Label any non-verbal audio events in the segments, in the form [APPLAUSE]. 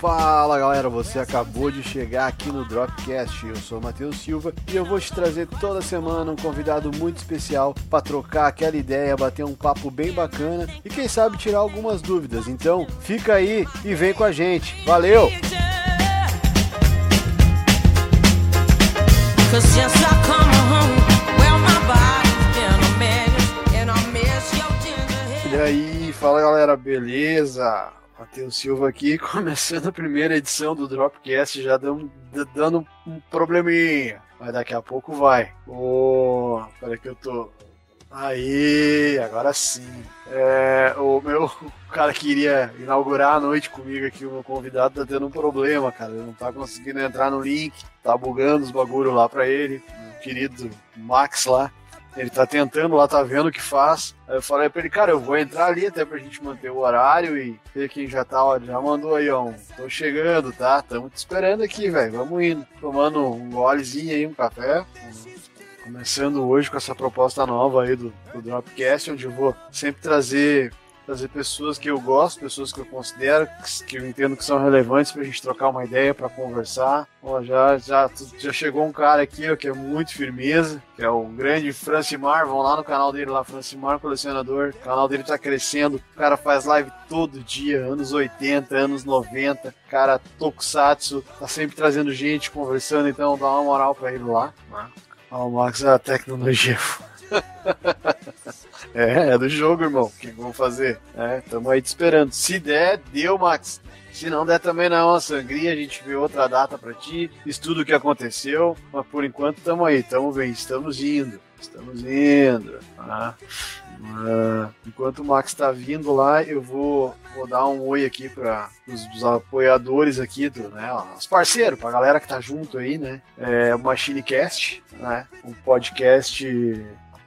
Fala galera, você acabou de chegar aqui no Dropcast. Eu sou o Matheus Silva e eu vou te trazer toda semana um convidado muito especial para trocar aquela ideia, bater um papo bem bacana e quem sabe tirar algumas dúvidas. Então, fica aí e vem com a gente. Valeu! E aí, fala galera, beleza? Matheus Silva aqui, [LAUGHS] começando a primeira edição do Dropcast, já dando, dando um probleminha, mas daqui a pouco vai. Ô, oh, peraí que eu tô. Aí, agora sim. É, o meu [LAUGHS] cara que iria inaugurar a noite comigo aqui, o meu convidado, tá tendo um problema, cara. Ele não tá conseguindo entrar no link, tá bugando os bagulho lá pra ele. O querido Max lá. Ele tá tentando lá, tá vendo o que faz. Aí eu falei pra ele, cara, eu vou entrar ali até pra gente manter o horário e ver quem já tá, ó, já mandou aí, ó. Tô chegando, tá? Tamo te esperando aqui, velho. Vamos indo. Tomando um golezinho aí, um café. Começando hoje com essa proposta nova aí do, do Dropcast, onde eu vou sempre trazer trazer pessoas que eu gosto, pessoas que eu considero, que eu entendo que são relevantes para a gente trocar uma ideia, para conversar. Ó, já, já, já chegou um cara aqui ó, que é muito firmeza, que é o grande Francimar. Vão lá no canal dele, lá, Francimar Colecionador. O canal dele está crescendo. O cara faz live todo dia, anos 80, anos 90. Cara, Tokusatsu, tá sempre trazendo gente, conversando, então dá uma moral para ele lá. Ah, o Max é a tecnologia. [LAUGHS] É, é do jogo, irmão. O que vamos fazer? É, tamo aí te esperando. Se der, deu, Max. Se não der também não uma sangria, a gente vê outra data para ti, estuda o que aconteceu, mas por enquanto estamos aí, estamos bem, estamos indo, estamos indo. Tá? Uh, enquanto o Max está vindo lá, eu vou, vou dar um oi aqui para os, apoiadores aqui, do, né, os parceiros, para a galera que tá junto aí, né? É o MachineCast, né? Um podcast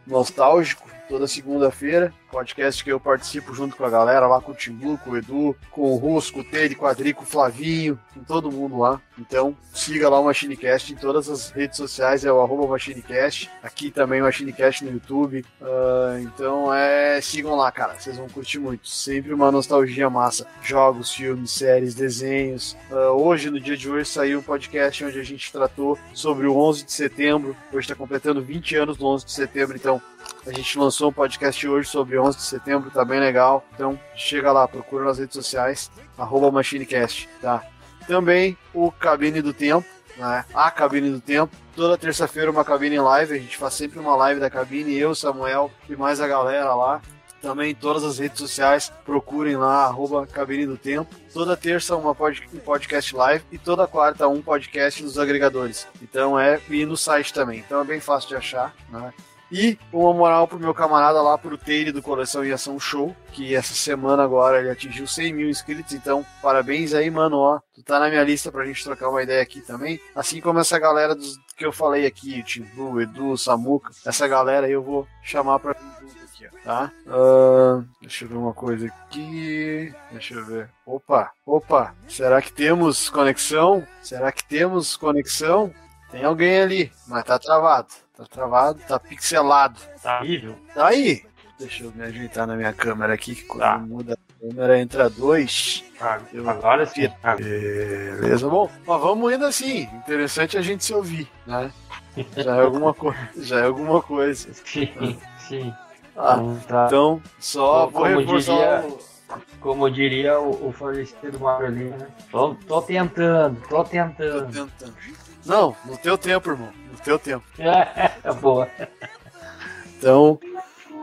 nostálgico toda segunda-feira. Podcast que eu participo junto com a galera lá, com o Timbu, com o Edu, com o Russo, com o Teddy, com o Adri, com o Flavinho, com todo mundo lá. Então, siga lá o MachineCast em todas as redes sociais, é o arroba MachineCast. Aqui também o MachineCast no YouTube. Uh, então, é sigam lá, cara. Vocês vão curtir muito. Sempre uma nostalgia massa. Jogos, filmes, séries, desenhos. Uh, hoje, no dia de hoje, saiu um podcast onde a gente tratou sobre o 11 de setembro. Hoje está completando 20 anos do 11 de setembro, então a gente lançou um podcast hoje sobre 11 de setembro, tá bem legal. Então chega lá, procura nas redes sociais, arroba MachineCast, tá? Também o Cabine do Tempo, né? A Cabine do Tempo. Toda terça-feira uma cabine live, a gente faz sempre uma live da cabine, eu, Samuel e mais a galera lá. Também todas as redes sociais, procurem lá, arroba Cabine do Tempo. Toda terça uma pod, um podcast live e toda quarta um podcast nos agregadores. Então é, e no site também. Então é bem fácil de achar, né? E uma moral pro meu camarada lá, pro Teire do Coleção e Ação Show, que essa semana agora ele atingiu 100 mil inscritos, então parabéns aí, mano, ó. Tu tá na minha lista pra gente trocar uma ideia aqui também. Assim como essa galera dos, que eu falei aqui, o Edu, Samuca, essa galera aí eu vou chamar pra aqui, tá? Uh, deixa eu ver uma coisa aqui. Deixa eu ver. Opa, opa, será que temos conexão? Será que temos conexão? Tem alguém ali, mas tá travado. Tá travado, tá pixelado. Tá horrível. Tá aí. Deixa eu me ajeitar na minha câmera aqui, que quando tá. muda a câmera entra dois. Ah, eu... Agora sim. Ah. Beleza, bom. Mas vamos indo assim. Interessante a gente se ouvir, né? Já é alguma coisa. [LAUGHS] Já é alguma coisa. Sim, sim. Ah, então, tá. então só como, vou reforçar diria, o... Como diria o, o falecido Mario né? Tô, tô tentando, tô tentando. Tô tentando. Não, no teu tempo, irmão teu tempo. É, [LAUGHS] boa. Então,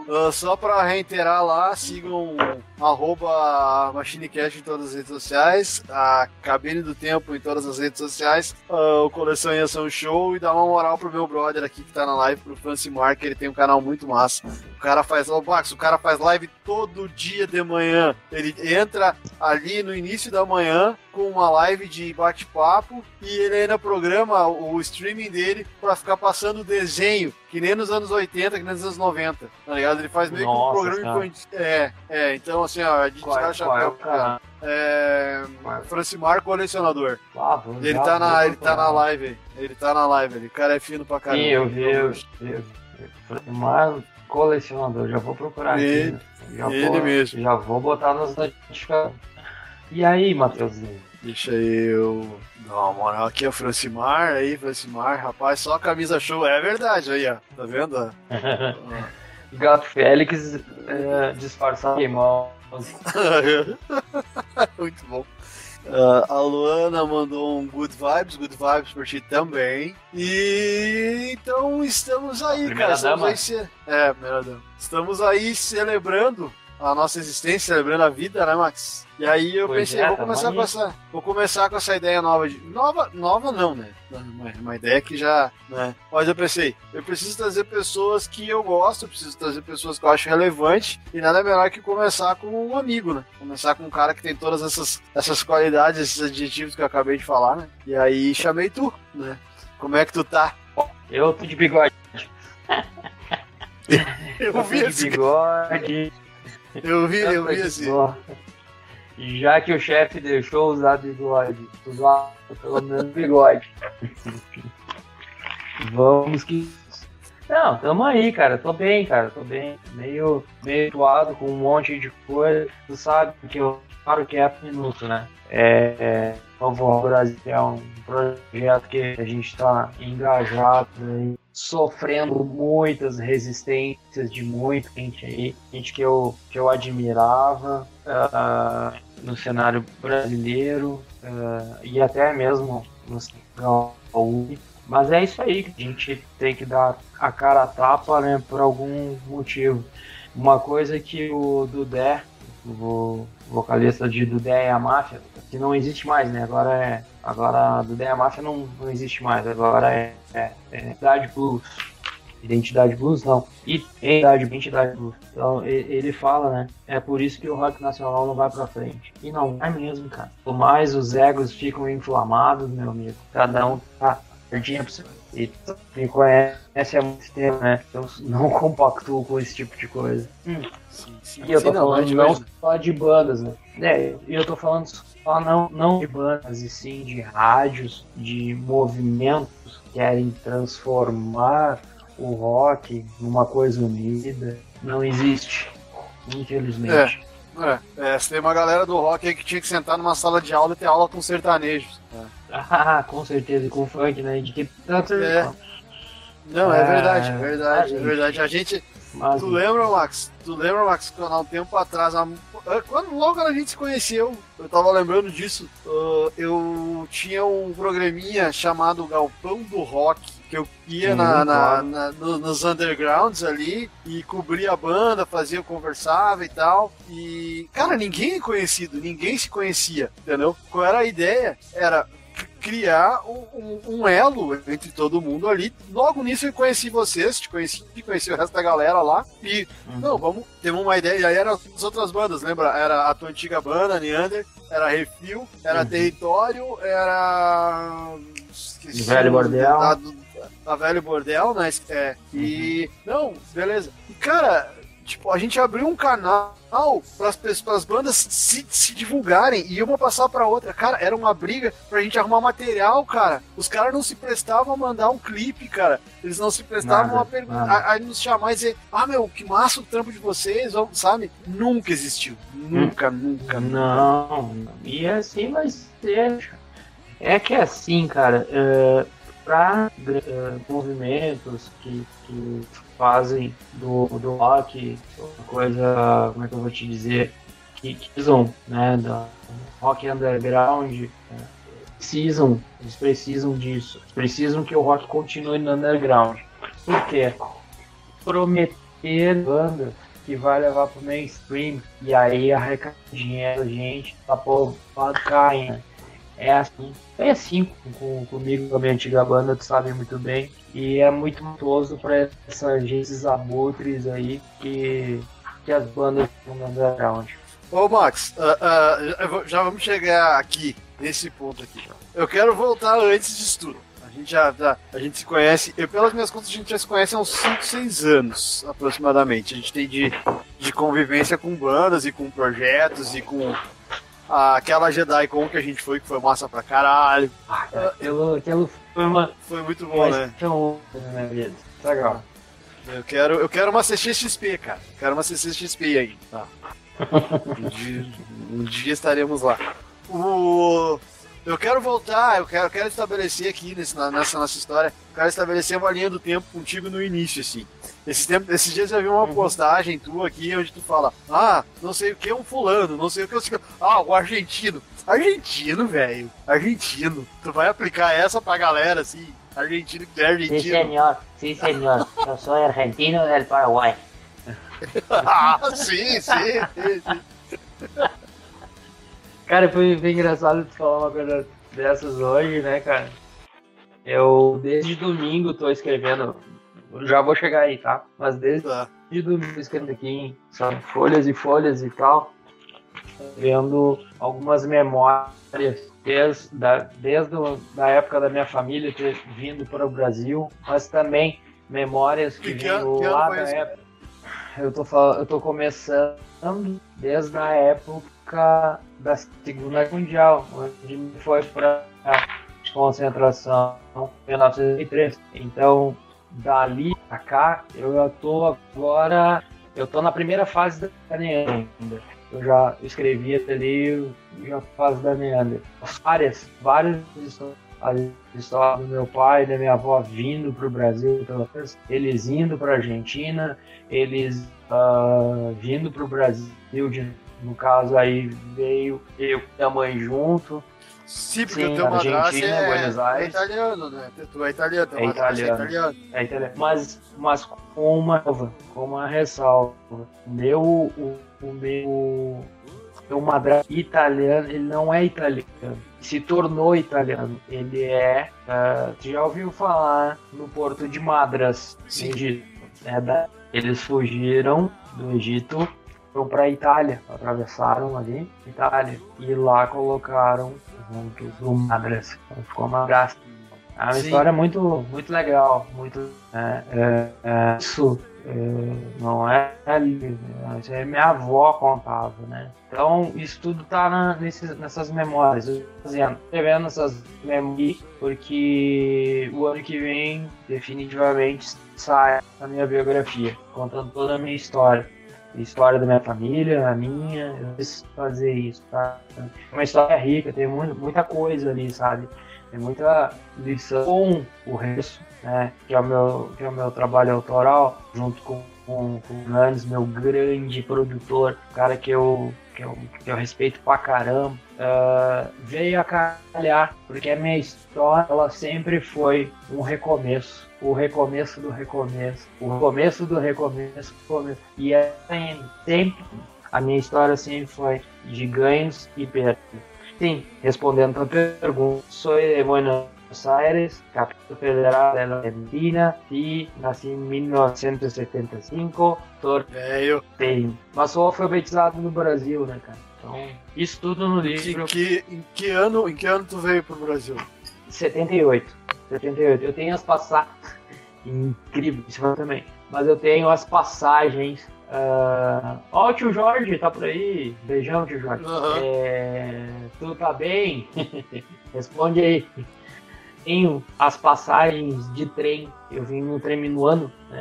uh, só para reiterar lá, sigam arroba MachineCast em todas as redes sociais, a Cabine do Tempo em todas as redes sociais, o Coleção em Ação Show e dá uma moral pro meu brother aqui que tá na live, pro Fancy Mark, ele tem um canal muito massa. O cara faz, oh, Max, o cara faz live todo dia de manhã. Ele entra ali no início da manhã com uma live de bate-papo e ele ainda programa o streaming dele para ficar passando desenho, que nem nos anos 80, que nem nos anos 90, tá ligado? Ele faz meio Nossa, que um programa infantil. É, é, então assim, ó, a gente qual, é, qual é o cara? É, Francimar Colecionador. Ah, ele tá na, ele tá na live, ele tá na live, ele, o cara é fino pra caramba. Sim, eu vi, eu vi. Francimar Colecionador, já vou procurar ele, aqui. Né? Já ele vou, mesmo. Já vou botar nas notificações. E aí, Matheusinho? Deixa eu dar uma moral aqui, o Francimar, aí, Francimar, rapaz, só camisa show, é verdade aí, ó, tá vendo? [LAUGHS] Gato Félix é, disfarçado irmão. [LAUGHS] Muito bom. Uh, a Luana mandou um good vibes, good vibes por ti também. E então estamos aí, Primeira cara. Estamos dama? aí, ce- é, primeira dama. Estamos aí celebrando a nossa existência, celebrando a vida, né, Max? E aí eu Pois pensei, é, vou começar com essa, vou começar com essa ideia nova de nova, nova não, né? Uma, uma ideia que já, né? Mas eu pensei, eu preciso trazer pessoas que eu gosto, eu preciso trazer pessoas que eu acho relevante e nada melhor que começar com um amigo, né? Começar com um cara que tem todas essas, essas qualidades, esses adjetivos que eu acabei de falar, né? E aí chamei tu, né? Como é que tu tá? Eu tô de bigode. [LAUGHS] Eu vi de bigode. Eu vi, eu vi bigode. Já que o chefe deixou usar bigode, usar pelo menos bigode. Vamos que. Não, tamo aí, cara. Tô bem, cara. Tô bem. Meio, meio com um monte de coisa. Tu sabe que eu paro quieto um minuto, né? É. é Novo Brasil é um projeto que a gente tá engajado aí, sofrendo muitas resistências de muita gente aí, gente que eu, que eu admirava ah, no cenário brasileiro ah, e até mesmo no cenário. Mas é isso aí, que a gente tem que dar a cara a tapa, né, por algum motivo. Uma coisa que o Dudé, o vocalista de Dudé e a Máfia, que não existe mais, né? Agora é. Agora Dudé e a Máfia não, não existe mais, agora é, é, é Identidade Blues. Identidade Blues não. Identidade, Identidade Blues. Então ele fala, né? É por isso que o rock nacional não vai pra frente. E não vai mesmo, cara. Por mais os egos ficam inflamados, meu amigo. Cada um tá perdinha pra você. E tu me conhece há muito tempo, né? Eu não compactuo com esse tipo de coisa. Hum. Sim, sim. E eu Sim, tô não, falando não hoje- só de bandas, né? É, e eu tô falando só não, não de bandas, e sim de rádios, de movimentos que querem transformar o rock numa coisa unida. Não existe, infelizmente. É, é, se tem uma galera do rock aí que tinha que sentar numa sala de aula e ter aula com sertanejos. Ah, com certeza, e com funk, né? Que tanto. É. Não, é É, verdade, é verdade, é a verdade. A gente, Mas, Tu lembra, Max? Tu lembra, Max, que há um tempo atrás, há- quando logo a gente se conheceu, eu tava lembrando disso. uh, eu tinha um programinha chamado Galpão do Rock, que eu ia na, na- na- no- nos undergrounds ali e cobria a banda, fazia, conversava e tal. E, cara, ninguém é conhecido, ninguém se conhecia, entendeu? Qual era a ideia? Era criar um, um- um elo entre todo mundo ali. Logo nisso eu conheci vocês, te conheci, conheci o resto da galera lá. E, Uhum. não, vamos, temos uma ideia. E aí eram as outras bandas, lembra? Era a tua antiga banda, Neander, era Refil, era Uhum. Território, era. Esqueci, Velho Bordel. A, Velho Bordel, né? É, e. Uhum. Não, beleza. E, cara, tipo, a gente abriu um canal para as bandas se, se divulgarem e uma passar para outra. Cara, era uma briga pra gente arrumar material, cara. Os caras não se prestavam a mandar um clipe, cara. Eles não se prestavam Nada, a, pergun- a, a nos chamar e dizer: Ah, meu, que massa o trampo de vocês, sabe? Nunca existiu. Nunca, nunca, nunca. Não, e assim vai ser. É que é assim, cara, é, para movimentos que, que fazem do, do rock uma coisa, como é que eu vou te dizer, que, que usam, né, da rock underground, é, precisam, eles precisam disso, precisam que o rock continue no underground. Por quê? Prometer banda que vai levar pro mainstream e aí arrecada dinheiro, gente, pra pôr lado cai, né? É assim. É assim com, comigo, com a minha antiga banda, tu sabe muito bem. E é muito gostoso essas esses abutres aí que, que as bandas estão no underground. Ô, Max, ah, ah, já- vamos chegar aqui, nesse ponto aqui. Eu quero voltar antes disso tudo. A gente já, já- a gente se conhece, eu, pelas minhas contas, a gente já se conhece há uns 5, 6 anos, aproximadamente. A gente tem de, de convivência com bandas e com projetos e com ah, aquela JediCon que a gente foi, que foi massa pra caralho. Ah, cara, foi uma Foi muito bom, né? na minha vida. Legal. Eu quero, eu quero uma CCXP, cara. Quero uma CCXP aí. Tá. Um dia, um dia estaremos lá. o, eu quero voltar, eu quero, quero estabelecer aqui nesse, nessa nossa história, eu quero estabelecer uma linha do tempo contigo no início, assim. Esse tempo, esses dias eu vi uma uhum. postagem tua aqui onde tu fala, ah, não sei o que é um fulano, não sei o que é um... Ah, o argentino. Argentino, velho. Argentino. Tu vai aplicar essa pra galera, assim, argentino que é argentino. Sim, senhor. Sim, senhor. Eu sou argentino del Paraguai. [LAUGHS] ah, sim, sim, sim, sim. Cara, foi, foi engraçado tu falar uma coisa dessas hoje, né, cara? Eu, desde domingo, tô escrevendo. Já vou chegar aí, tá? Mas desde tá. escrevendo aqui, sabe, folhas e folhas e tal. Vendo algumas memórias desde, da, desde a época da minha família ter vindo para o Brasil, mas também memórias que, que vindo lá da época. Eu tô, eu tô começando desde a época época da Segunda Guerra Mundial, onde foi para concentração em 1903. Então, dali a cá, eu estou agora, eu estou na primeira fase da Neander. Eu já escrevi ali a fase da Neander. Várias, várias histórias. Do meu pai e da minha avó vindo para o Brasil, eles indo a Argentina, eles uh, vindo para o Brasil de no caso aí veio eu e a mãe junto. Sim, porque Sim, o teu madrasto é, Buenos é Aires. é italiano, né? Tu é italiano, é italiano. é italiano. É italiano. Mas, mas com uma com uma ressalva. Meu, o, o meu, meu madrasto italiano, ele não é italiano. Se tornou italiano. Ele é. Uh, tu já ouviu falar no porto de Madras, Sim. no Egito? É da, eles fugiram do Egito foram para Itália, atravessaram ali Itália e lá colocaram do então ficou uma graça. É uma Sim. história muito, muito legal, muito é, é, é, isso é, não é isso é minha avó contava, né? Então isso tudo tá na, nesses, nessas memórias, escrevendo essas memórias porque o ano que vem definitivamente sai a minha biografia, contando toda a minha história história da minha família, a minha, eu quis fazer isso, tá? É uma história rica, tem muita coisa ali, sabe? Tem muita lição com o resto, né? Que é o meu, que é o meu trabalho autoral, junto com, com, com o Nandes, meu grande produtor, cara que eu, que eu, que eu respeito pra caramba. Uh, veio a calhar, porque a minha história ela sempre foi um recomeço o recomeço do recomeço, o recomeço do recomeço, e é sempre a minha história sempre foi de ganhos e perdas. Sim, respondendo a pergunta, sou de Buenos Aires, capital federal da Argentina, e nasci em 1975. Tô... Velho. Tenho. Mas sou alfabetizado no Brasil, né, cara? Então, isso tudo no livro. Em que, em que ano, em que ano tu veio pro Brasil? 78. 78. Eu tenho as passagens. [LAUGHS] Incrível, isso também. Mas eu tenho as passagens. Uh... Ó, o tio Jorge tá por aí. Beijão, tio Jorge. Uhum. É... Tu tá bem? [LAUGHS] Responde aí. Tenho as passagens de trem. Eu vim no trem no ano, né?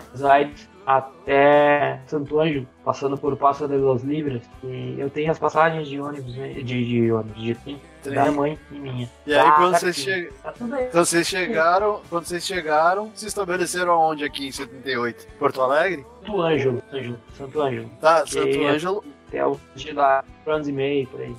até Santo Ângelo, passando por Passo de los Libres. E eu tenho as passagens de ônibus, né? de, de ônibus, de trem, da mãe e minha. E aí, quando, vocês che... tá quando vocês chegaram, quando vocês chegaram, se estabeleceram aonde aqui em 78? Porto Alegre? Santo Ângelo, Santo Ângelo. Tá, Santo Ângelo. Até o de lá, anos e meio, por aí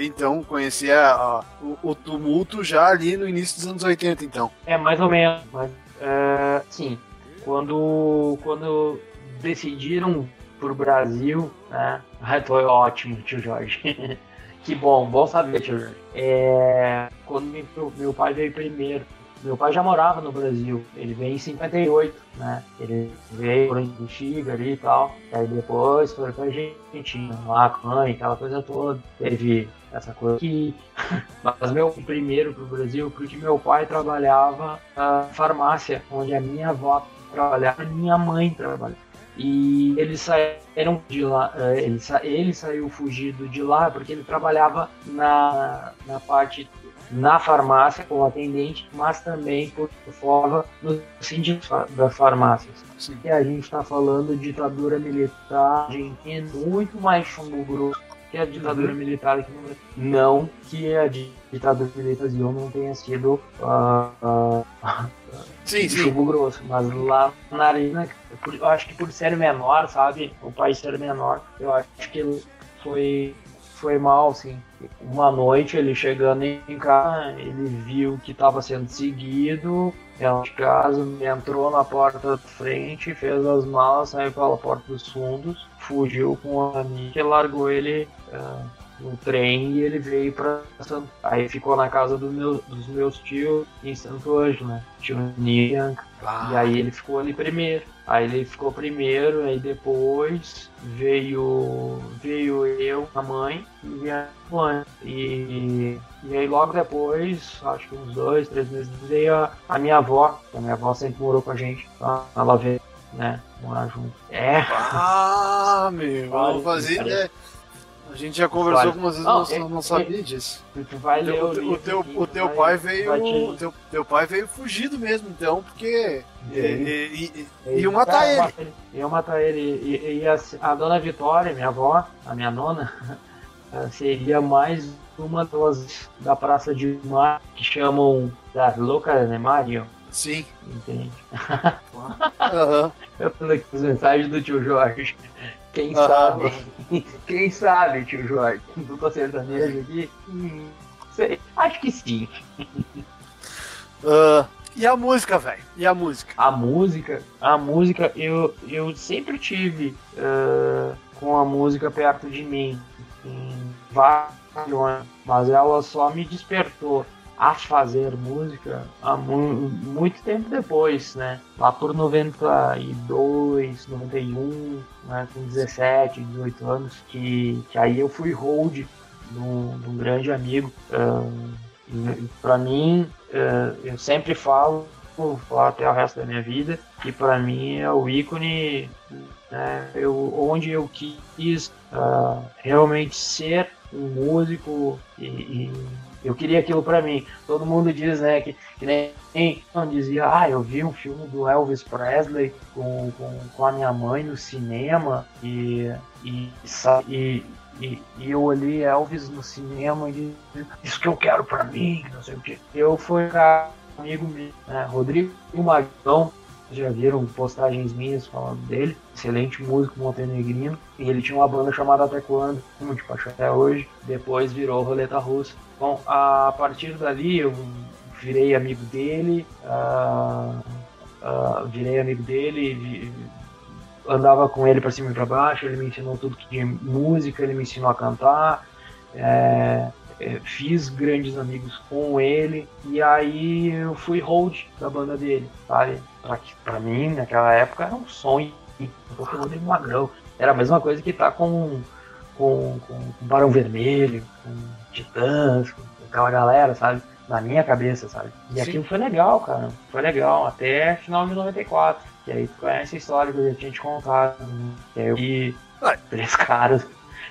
então conhecer a, a, o, o, tumulto já ali no início dos anos 80, então. É, mais ou menos. Mas, uh, sim, quando, quando decidiram pro Brasil, né? [LAUGHS] Foi ótimo, tio Jorge. [LAUGHS] que bom, bom saber, tio Jorge. É, quando meu, meu pai veio primeiro, meu pai já morava no Brasil, ele veio em 58, né? Ele veio para Antiga ali e tal. Aí depois foi pra Argentina, lá com a mãe, aquela coisa toda. Teve essa coisa aqui. [LAUGHS] Mas meu primeiro pro Brasil, porque meu pai trabalhava na farmácia, onde a minha avó trabalhar, minha mãe trabalhar. E eles saíram de lá, eh, ele, sa, ele saiu fugido de lá porque ele trabalhava na, na parte na farmácia como atendente, mas também por fora no sindicato das farmácias. Sim. E a gente está falando de ditadura militar, gente muito mais chumbo grosso que é a ditadura uhum. militar aqui no Brasil. Não que a ditadura militar não tenha sido uh, uh, sim, chubo grosso, mas lá na arena, eu acho que por ser menor, sabe? O país ser menor, eu acho que foi foi mal, assim. Uma noite ele chegando em casa, ele viu que estava sendo seguido, ela de casa, entrou na porta da frente, fez as malas, saiu pela porta dos fundos, fugiu com a amiga e largou ele no trem e ele veio pra Santo. Aí ficou na casa do meu, dos meus tios em Santo Ângelo, né? Tio Nianca. Ah. E aí ele ficou ali primeiro. Aí ele ficou primeiro, aí depois veio veio eu, a mãe e a mãe. E, e aí logo depois, acho que uns dois, três meses, veio a, a minha avó. A minha avó sempre morou com a gente. Tá? Ela veio, né? Morar junto. É. Ah, meu, vamos fazer, né? A gente já conversou vale. algumas vezes, não, não, é, não sabia é, disso. Vai o, o, o teu, o teu vai, pai veio, o teu, teu pai veio fugido mesmo, então, porque e, e, iam matar ele. ele. Iam matar ele. E, e a, a, dona Vitória, minha avó, a minha nona, [LAUGHS] seria mais uma das da Praça de Mar que chamam da Louca né, Mario. Sim. Entende? [LAUGHS] uhum. Eu tô aqui as mensagens do tio Jorge. Quem uhum. sabe? [LAUGHS] Quem sabe, tio Jorge? Dupla sertanejo aqui? Hum, sei. Acho que sim. Uh, [LAUGHS] e a música, velho? E a música? A música, a música, eu, eu sempre tive uh, com a música perto de mim. Em vários mas ela só me despertou a fazer música há mu muito tempo depois, né? Lá por 92, 91, né? com 17, 18 anos, que, que aí eu fui hold de um, grande amigo. Uh, para mim, uh, eu sempre falo, vou falar até o resto da minha vida, que para mim é o ícone né? eu, onde eu quis uh, realmente ser um músico e, e eu queria aquilo para mim. Todo mundo diz, né, que, que nem dizia, ah, eu vi um filme do Elvis Presley com, com, com a minha mãe no cinema e, e, e, e, e eu olhei Elvis no cinema e disse, isso que eu quero para mim, não sei o. Eu fui com amigo meu, né, Rodrigo Magão, já viram postagens minhas falando dele, excelente músico montenegrino, e ele tinha uma banda chamada Até Quando, muito paixão até hoje, depois virou Roleta Russa. Bom, a partir dali eu virei amigo dele, uh, uh, virei amigo dele, andava com ele para cima e para baixo, ele me ensinou tudo que tinha música, ele me ensinou a cantar, é, é, fiz grandes amigos com ele, e aí eu fui hold da banda dele, sabe? Pra, pra mim, naquela época, era um sonho, porque o Rodrigo Magrão. Era a mesma coisa que tá com, com, com, com Barão Vermelho, com Titãs, com aquela galera, sabe? Na minha cabeça, sabe? E Sim. aquilo foi legal, cara. Foi legal, até final de 94. Que aí tu conhece a história que eu já tinha te contado. Né? Que aí eu vi três caras,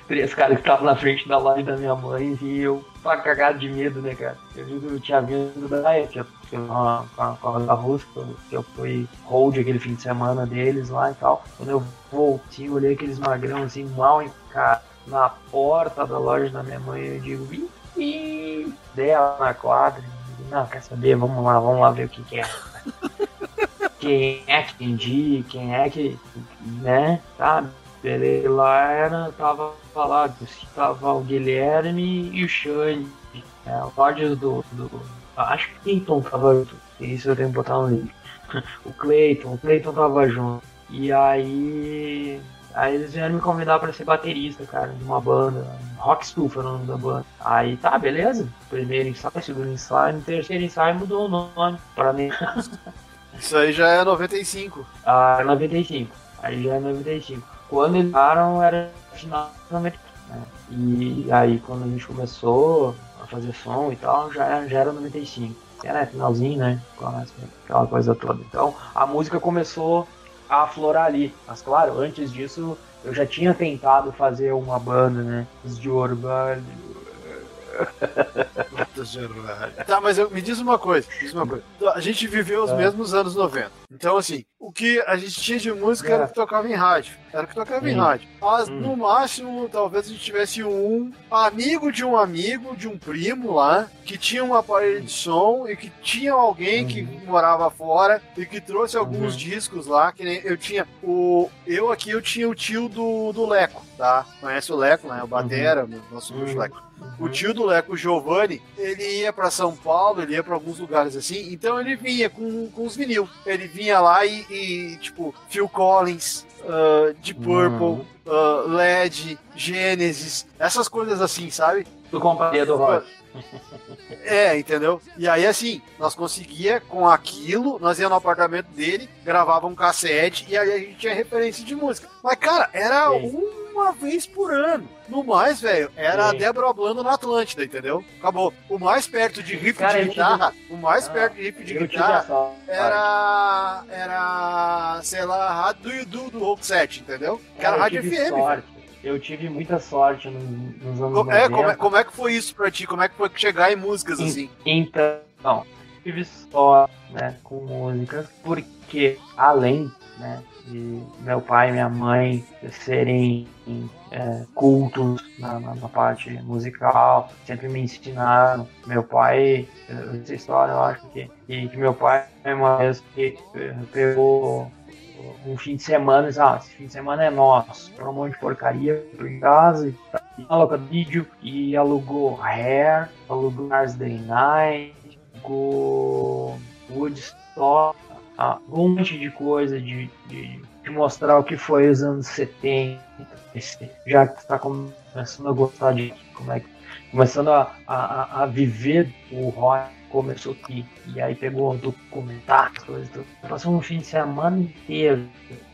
três caras que estavam na frente da loja da minha mãe e eu pra cagado de medo, né, cara? Eu, eu tinha vindo da época, com a, com a Rússia, que eu fui hold aquele fim de semana deles lá e tal. Quando eu voltei, olhei aqueles magrão assim, mal cara, na porta da loja da minha mãe, eu digo, e dela na quadra. Não, quer saber? Vamos lá, vamos lá ver o que, que é. [LAUGHS] quem é que entendi, quem é que, né, sabe? Ele lá era, tava falado, tava o Guilherme e o Xande, é, o do, do. Acho que Clayton tava junto. Isso eu tenho que botar no link. [LAUGHS] o Clayton, o Clayton tava junto. E aí Aí eles vieram me convidar para ser baterista, cara, de uma banda. Rock Stuff era o nome da banda. Aí tá, beleza. Primeiro ensaio, segundo ensaio, no terceiro ensaio mudou o nome pra mim. [LAUGHS] Isso aí já é 95. Ah, 95. Aí já é 95. Quando eles pararam era final de 95. Né? E aí quando a gente começou a fazer som e tal, já era, já era 95. Era finalzinho, né? Aquela coisa toda. Então a música começou a aflorar ali. Mas claro, antes disso eu já tinha tentado fazer uma banda, né? De urbano. Tá, mas eu, me diz uma coisa, diz uma coisa. A gente viveu os É. mesmos anos 90. Então, assim, o que a gente tinha de música era o que tocava em rádio. Era o que tocava em Sim. rádio. Mas, Hum. no máximo, talvez a gente tivesse um amigo de um amigo, de um primo lá, que tinha um aparelho de som e que tinha alguém que Uhum. morava fora e que trouxe alguns Uhum. discos lá, que nem eu tinha o... Eu aqui, eu tinha o tio do, do Leco, tá? Conhece o Leco, né? O Batera, meu- nosso Uhum. Leco. O tio do Leco, o Giovanni, ele ia pra São Paulo, ele ia pra alguns lugares assim, então ele vinha com, com os vinil. Ele vinha lá e, e, tipo, Phil Collins, uh, Deep Purple, Uhum. uh, LED, Genesis, essas coisas assim, sabe? Do companhia do rock. É, entendeu? E aí, assim, nós conseguia com aquilo, nós ia no apartamento dele, gravava um cassete e aí a gente tinha referência de música. Mas, cara, era Sim. Uma vez por ano. No mais, velho, era a Sim. Débora Blando na Atlântida, entendeu? Acabou. O mais perto de riff Cara, de eu tive- guitarra, o mais Ah, perto de riff de guitarra era, era, sei lá, a Rádio do Yudu do Rock 7, entendeu? Que era eu Rádio tive FM. Eu tive muita sorte nos, nos anos Co- É, 90. como é, como é que foi isso pra ti? Como é que foi chegar em músicas Sim. assim? Então, tive sorte né, com músicas, porque além né, de meu pai e minha mãe serem é, cultos na, na- na parte musical, sempre me ensinaram. Meu pai, essa história eu acho que, que, que meu pai uma vez que, eh, pegou um fim de semana ah, esse fim de semana é nosso. Pegou um monte de porcaria em casa, e alugou vídeo e alugou Hair, alugou Mars Day Night, alugou Woodstock, ah, um monte de coisa de, de, de mostrar o que foi os anos 70. Esse- Já que está começando a gostar de como é que começando a, a, a viver o rock começou aqui e aí pegou documentários, coisas tudo. Passou um fim de semana inteiro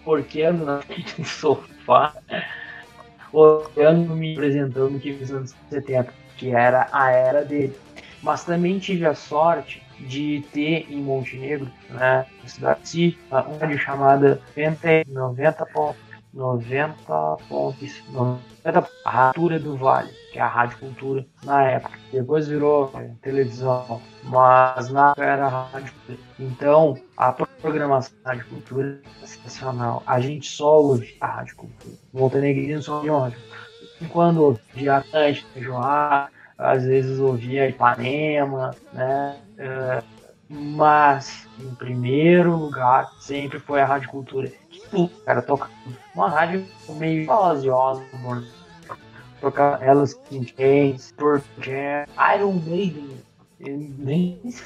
porqueando na frente do sofá, olhando, me apresentando que nos anos 70, que era a era dele. Mas também tive a sorte de ter em Montenegro, na cidade de Si, uma rádio chamada 90, 90 pontos, 90 pontos, 90 a Ratura do Vale, que é a Rádio Cultura na época. Depois virou é, televisão, mas na época era Rádio Cultura. Então, a programação da Rádio Cultura é sensacional. A gente só ouve a Rádio Cultura. Montenegrino só ouve a Rádio Cultura. Quando ouvia Atlântica, Joá, às vezes ouvia Ipanema, né? É, mas, em primeiro lugar, sempre foi a Rádio Cultura. Que tudo, cara, toca uma rádio meio falaziosa, amor. Tocar Alice in Iron Maiden, nem isso,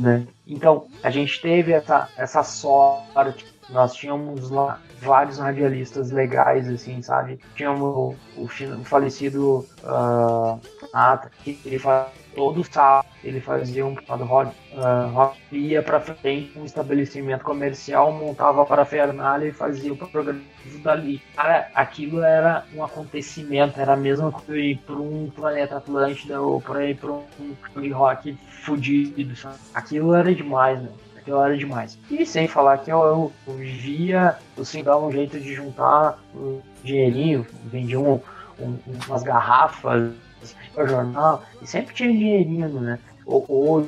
né? Então, a gente teve essa, essa sorte. Nós tínhamos lá vários radialistas legais, assim, sabe? Tínhamos o, o falecido uh, Nata, que ele fazia todo sábado, ele fazia um chamado rock, uh, rock ia pra frente um estabelecimento comercial, montava para Fernália e fazia o programa dali. Cara, aquilo era um acontecimento, era a mesma coisa ir para um planeta Atlântida ou para ir para um rock fudido, sabe? Aquilo era demais, né? Aquilo era demais. E sem falar que eu, eu, eu via, assim, dava um jeito de juntar um dinheirinho, vendia um, um, umas garrafas para jornal, e sempre tinha dinheirinho, né? Ou,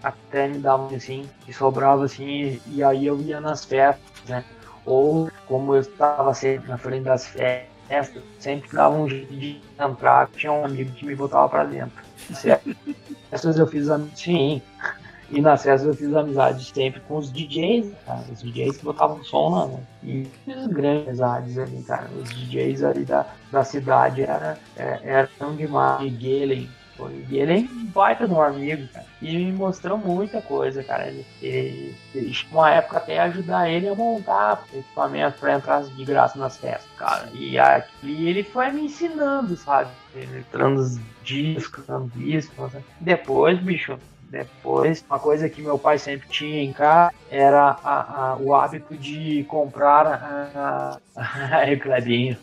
até me dava assim, e sobrava assim, e aí eu ia nas festas, né? Ou como eu estava sempre na frente das festas, sempre dava um jeito de entrar, tinha um amigo que me botava para dentro. Certo? [LAUGHS] Essas eu fiz amizade, sim. E nas festas eu fiz amizade sempre com os DJs, cara. Os DJs que botavam som lá, né? E fiz grandes amizades ali, cara. Os DJs ali da, da cidade era, era, eram demais. E Galen, pô, e Galen baita de um amigo, cara. E me mostrou muita coisa, cara. Ele, ele, ele uma época até ajudar ele a montar equipamento pra entrar de graça nas festas, cara. E aqui ele foi me ensinando, sabe? Ele entrando os discos, dando discos. Depois, bicho, depois, uma coisa que meu pai sempre tinha em casa era a, a, o hábito de comprar a. a [LAUGHS] Clebinho,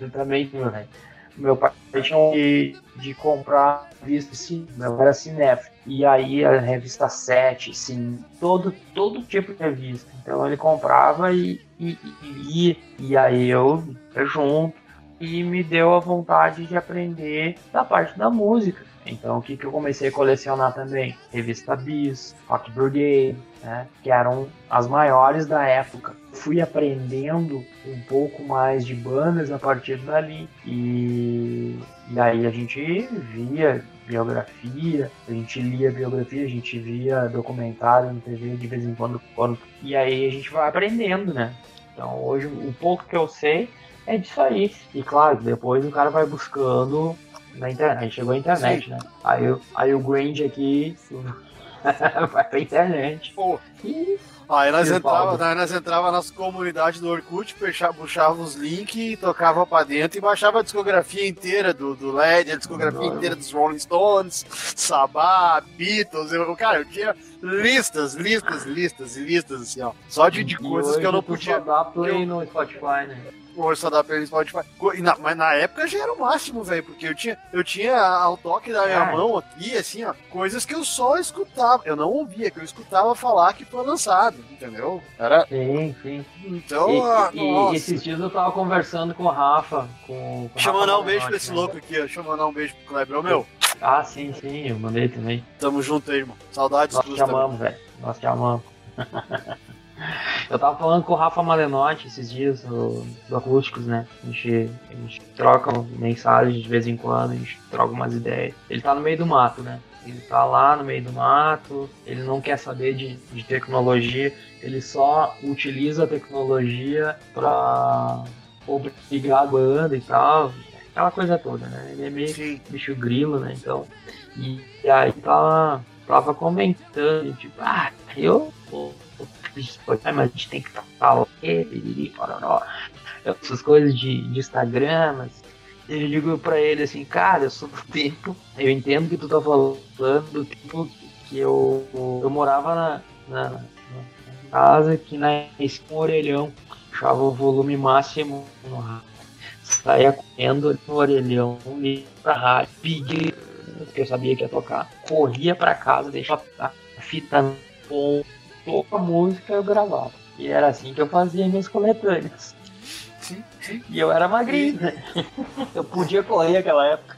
eu [LAUGHS] também velho. Meu pai tinha de, de comprar revista sim, meu pai era cinéfilo. E aí a revista 7, sim, todo, todo tipo de revista. Então ele comprava e, e, e, e, e aí eu, eu junto e me deu a vontade de aprender da parte da música. Então, o que, que eu comecei a colecionar também? Revista Bis, Rock Brigade, né? Que eram as maiores da época. Fui aprendendo um pouco mais de bandas a partir dali. E, e aí a gente via biografia, a gente lia biografia, a gente via documentário na TV de vez em quando, quando. E aí a gente vai aprendendo, né? Então hoje o pouco que eu sei é disso aí. E claro, depois o cara vai buscando na internet. Chegou a internet, Sim. né? Aí, aí o Grange aqui vai [LAUGHS] pra internet. Pô. E Aí nós entrava, aí nós entrava nas comunidades do Orkut, puxava, puxava os links, tocava pra dentro e baixava a discografia inteira do, do LED, a discografia inteira dos Rolling Stones, Sabá, Beatles. Eu, cara, eu tinha listas, listas, listas e listas, assim, ó. Só de, de coisas que eu não podia. Só dá play eu... no Spotify, né? Força da playlist Spotify. Na, mas na época já era o máximo, velho, porque eu tinha, eu tinha ao toque da minha é. mão aqui, assim, ó, coisas que eu só escutava. Eu não ouvia, que eu escutava falar que foi lançado, entendeu? Era. Sim, sim. Então, e, ah, e, esses dias eu tava conversando com o Rafa. Com, com Deixa eu mandar um beijo pra esse né? louco aqui, ó. Deixa eu mandar um beijo pro Kleber, meu. Ah, sim, sim, eu mandei também. Tamo junto aí, irmão. Saudades Nós te amamos, velho. Nós te amamos. [LAUGHS] Eu tava falando com o Rafa Malenotti esses dias, do, do Acústicos, né? A gente, a gente troca mensagens de vez em quando, a gente troca umas ideias. Ele tá no meio do mato, né? Ele tá lá no meio do mato, ele não quer saber de, de tecnologia, ele só utiliza a tecnologia pra obrigar a banda e tal, aquela coisa toda, né? Ele é meio Sim. bicho grilo, né? Então, e, e aí tava, tava comentando, tipo, ah, eu mas a gente tem que falar o quê? Essas coisas de, de Instagram, mas eu digo pra ele assim, cara, eu sou do tempo, eu entendo que tu tá falando do tempo que eu, eu morava na, na, na casa que na um orelhão, puxava o volume máximo no rádio, saía correndo no orelhão, pra rádio, pedia, que eu sabia que ia tocar, corria pra casa, deixava a fita no ponto, a música eu gravava. E era assim que eu fazia minhas coletâneas. E eu era magrinho, né? Eu podia correr naquela época.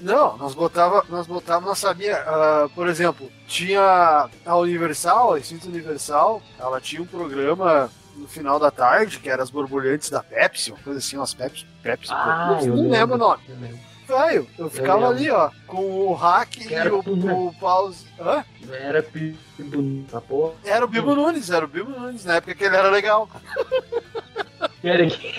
Não, nós botava, nós botava, nós sabia, uh, por exemplo, tinha a Universal, a Instinto Universal, ela tinha um programa no final da tarde, que era as borbulhantes da Pepsi, uma coisa assim, umas Pepsi, Pepsi, ah, não, lembro o nome. Velho, eu ficava eu ali, ó, com o hack e o, o pause. Hã? Era Bibo Nunes, porra. Era o Bibo Nunes, era o Bibo Nunes, na época que ele era legal. Era que...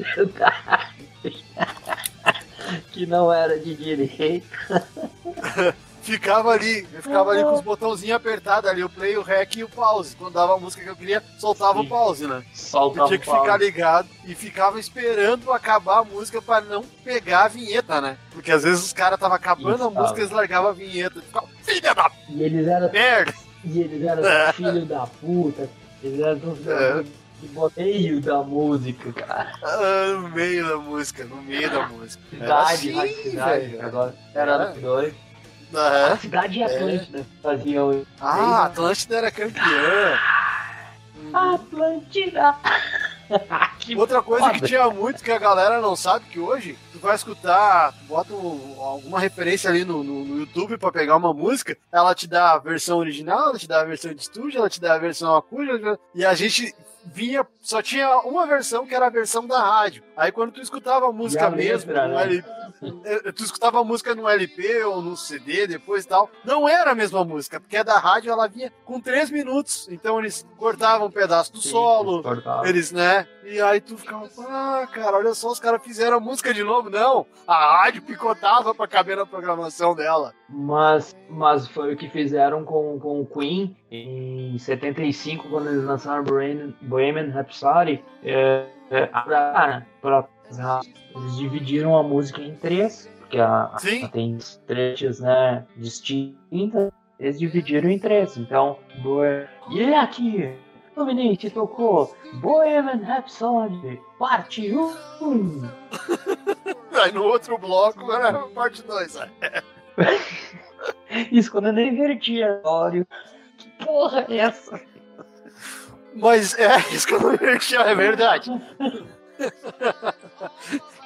[LAUGHS] que não era de direito. [LAUGHS] ficava ali, eu ficava ali com os botãozinhos apertados ali, o play, o rec e o pause. Quando dava a música que eu queria, soltava Sim. o pause, né? Soltava eu tinha que ficar ligado e ficava esperando acabar a música para não pegar a vinheta, né? Porque às vezes os caras estavam acabando Isso, a música e eles largavam a vinheta. Ficava, filha da E eles eram. Merda! E eles eram [LAUGHS] é. filho da puta. Eles eram é. no meio da música, cara. Ah, no meio da música, no meio da música. Cidade, era assim, cidade, agora era no 2. Uhum. A cidade de Atlântida é. faziam. Ah, Atlântida era campeã. [LAUGHS] Atlântida! [LAUGHS] Outra coisa foda. que tinha muito que a galera não sabe que hoje, tu vai escutar, bota alguma referência ali no, no, no YouTube para pegar uma música, ela te dá a versão original, ela te dá a versão de estúdio, ela te dá a versão acústica, e a gente vinha, só tinha uma versão que era a versão da rádio. Aí quando tu escutava a música a mesmo, letra, né? Tu escutava a música no LP ou no CD depois e tal, não era a mesma música, porque a da rádio ela vinha com três minutos. Então eles cortavam um pedaço do Sim, solo, eles, né? E aí tu ficava, ah, cara, olha só, os caras fizeram a música de novo. Não, a rádio picotava pra caber na programação dela. Mas, mas foi o que fizeram com, com o Queen em 75, quando eles lançaram Bohemian Rhapsody. É, é, pra, eles dividiram a música em três, porque a, a tem trechos né, distintas. Eles dividiram em três. Então, boa. E aqui, Dominante tocou Bohemian Rhapsody, parte 1. [LAUGHS] Aí no outro bloco era parte 2. [LAUGHS] Isso quando eu não invertia, Ório. Que porra é essa? Mas é, isso que eu invertia, é verdade. [LAUGHS]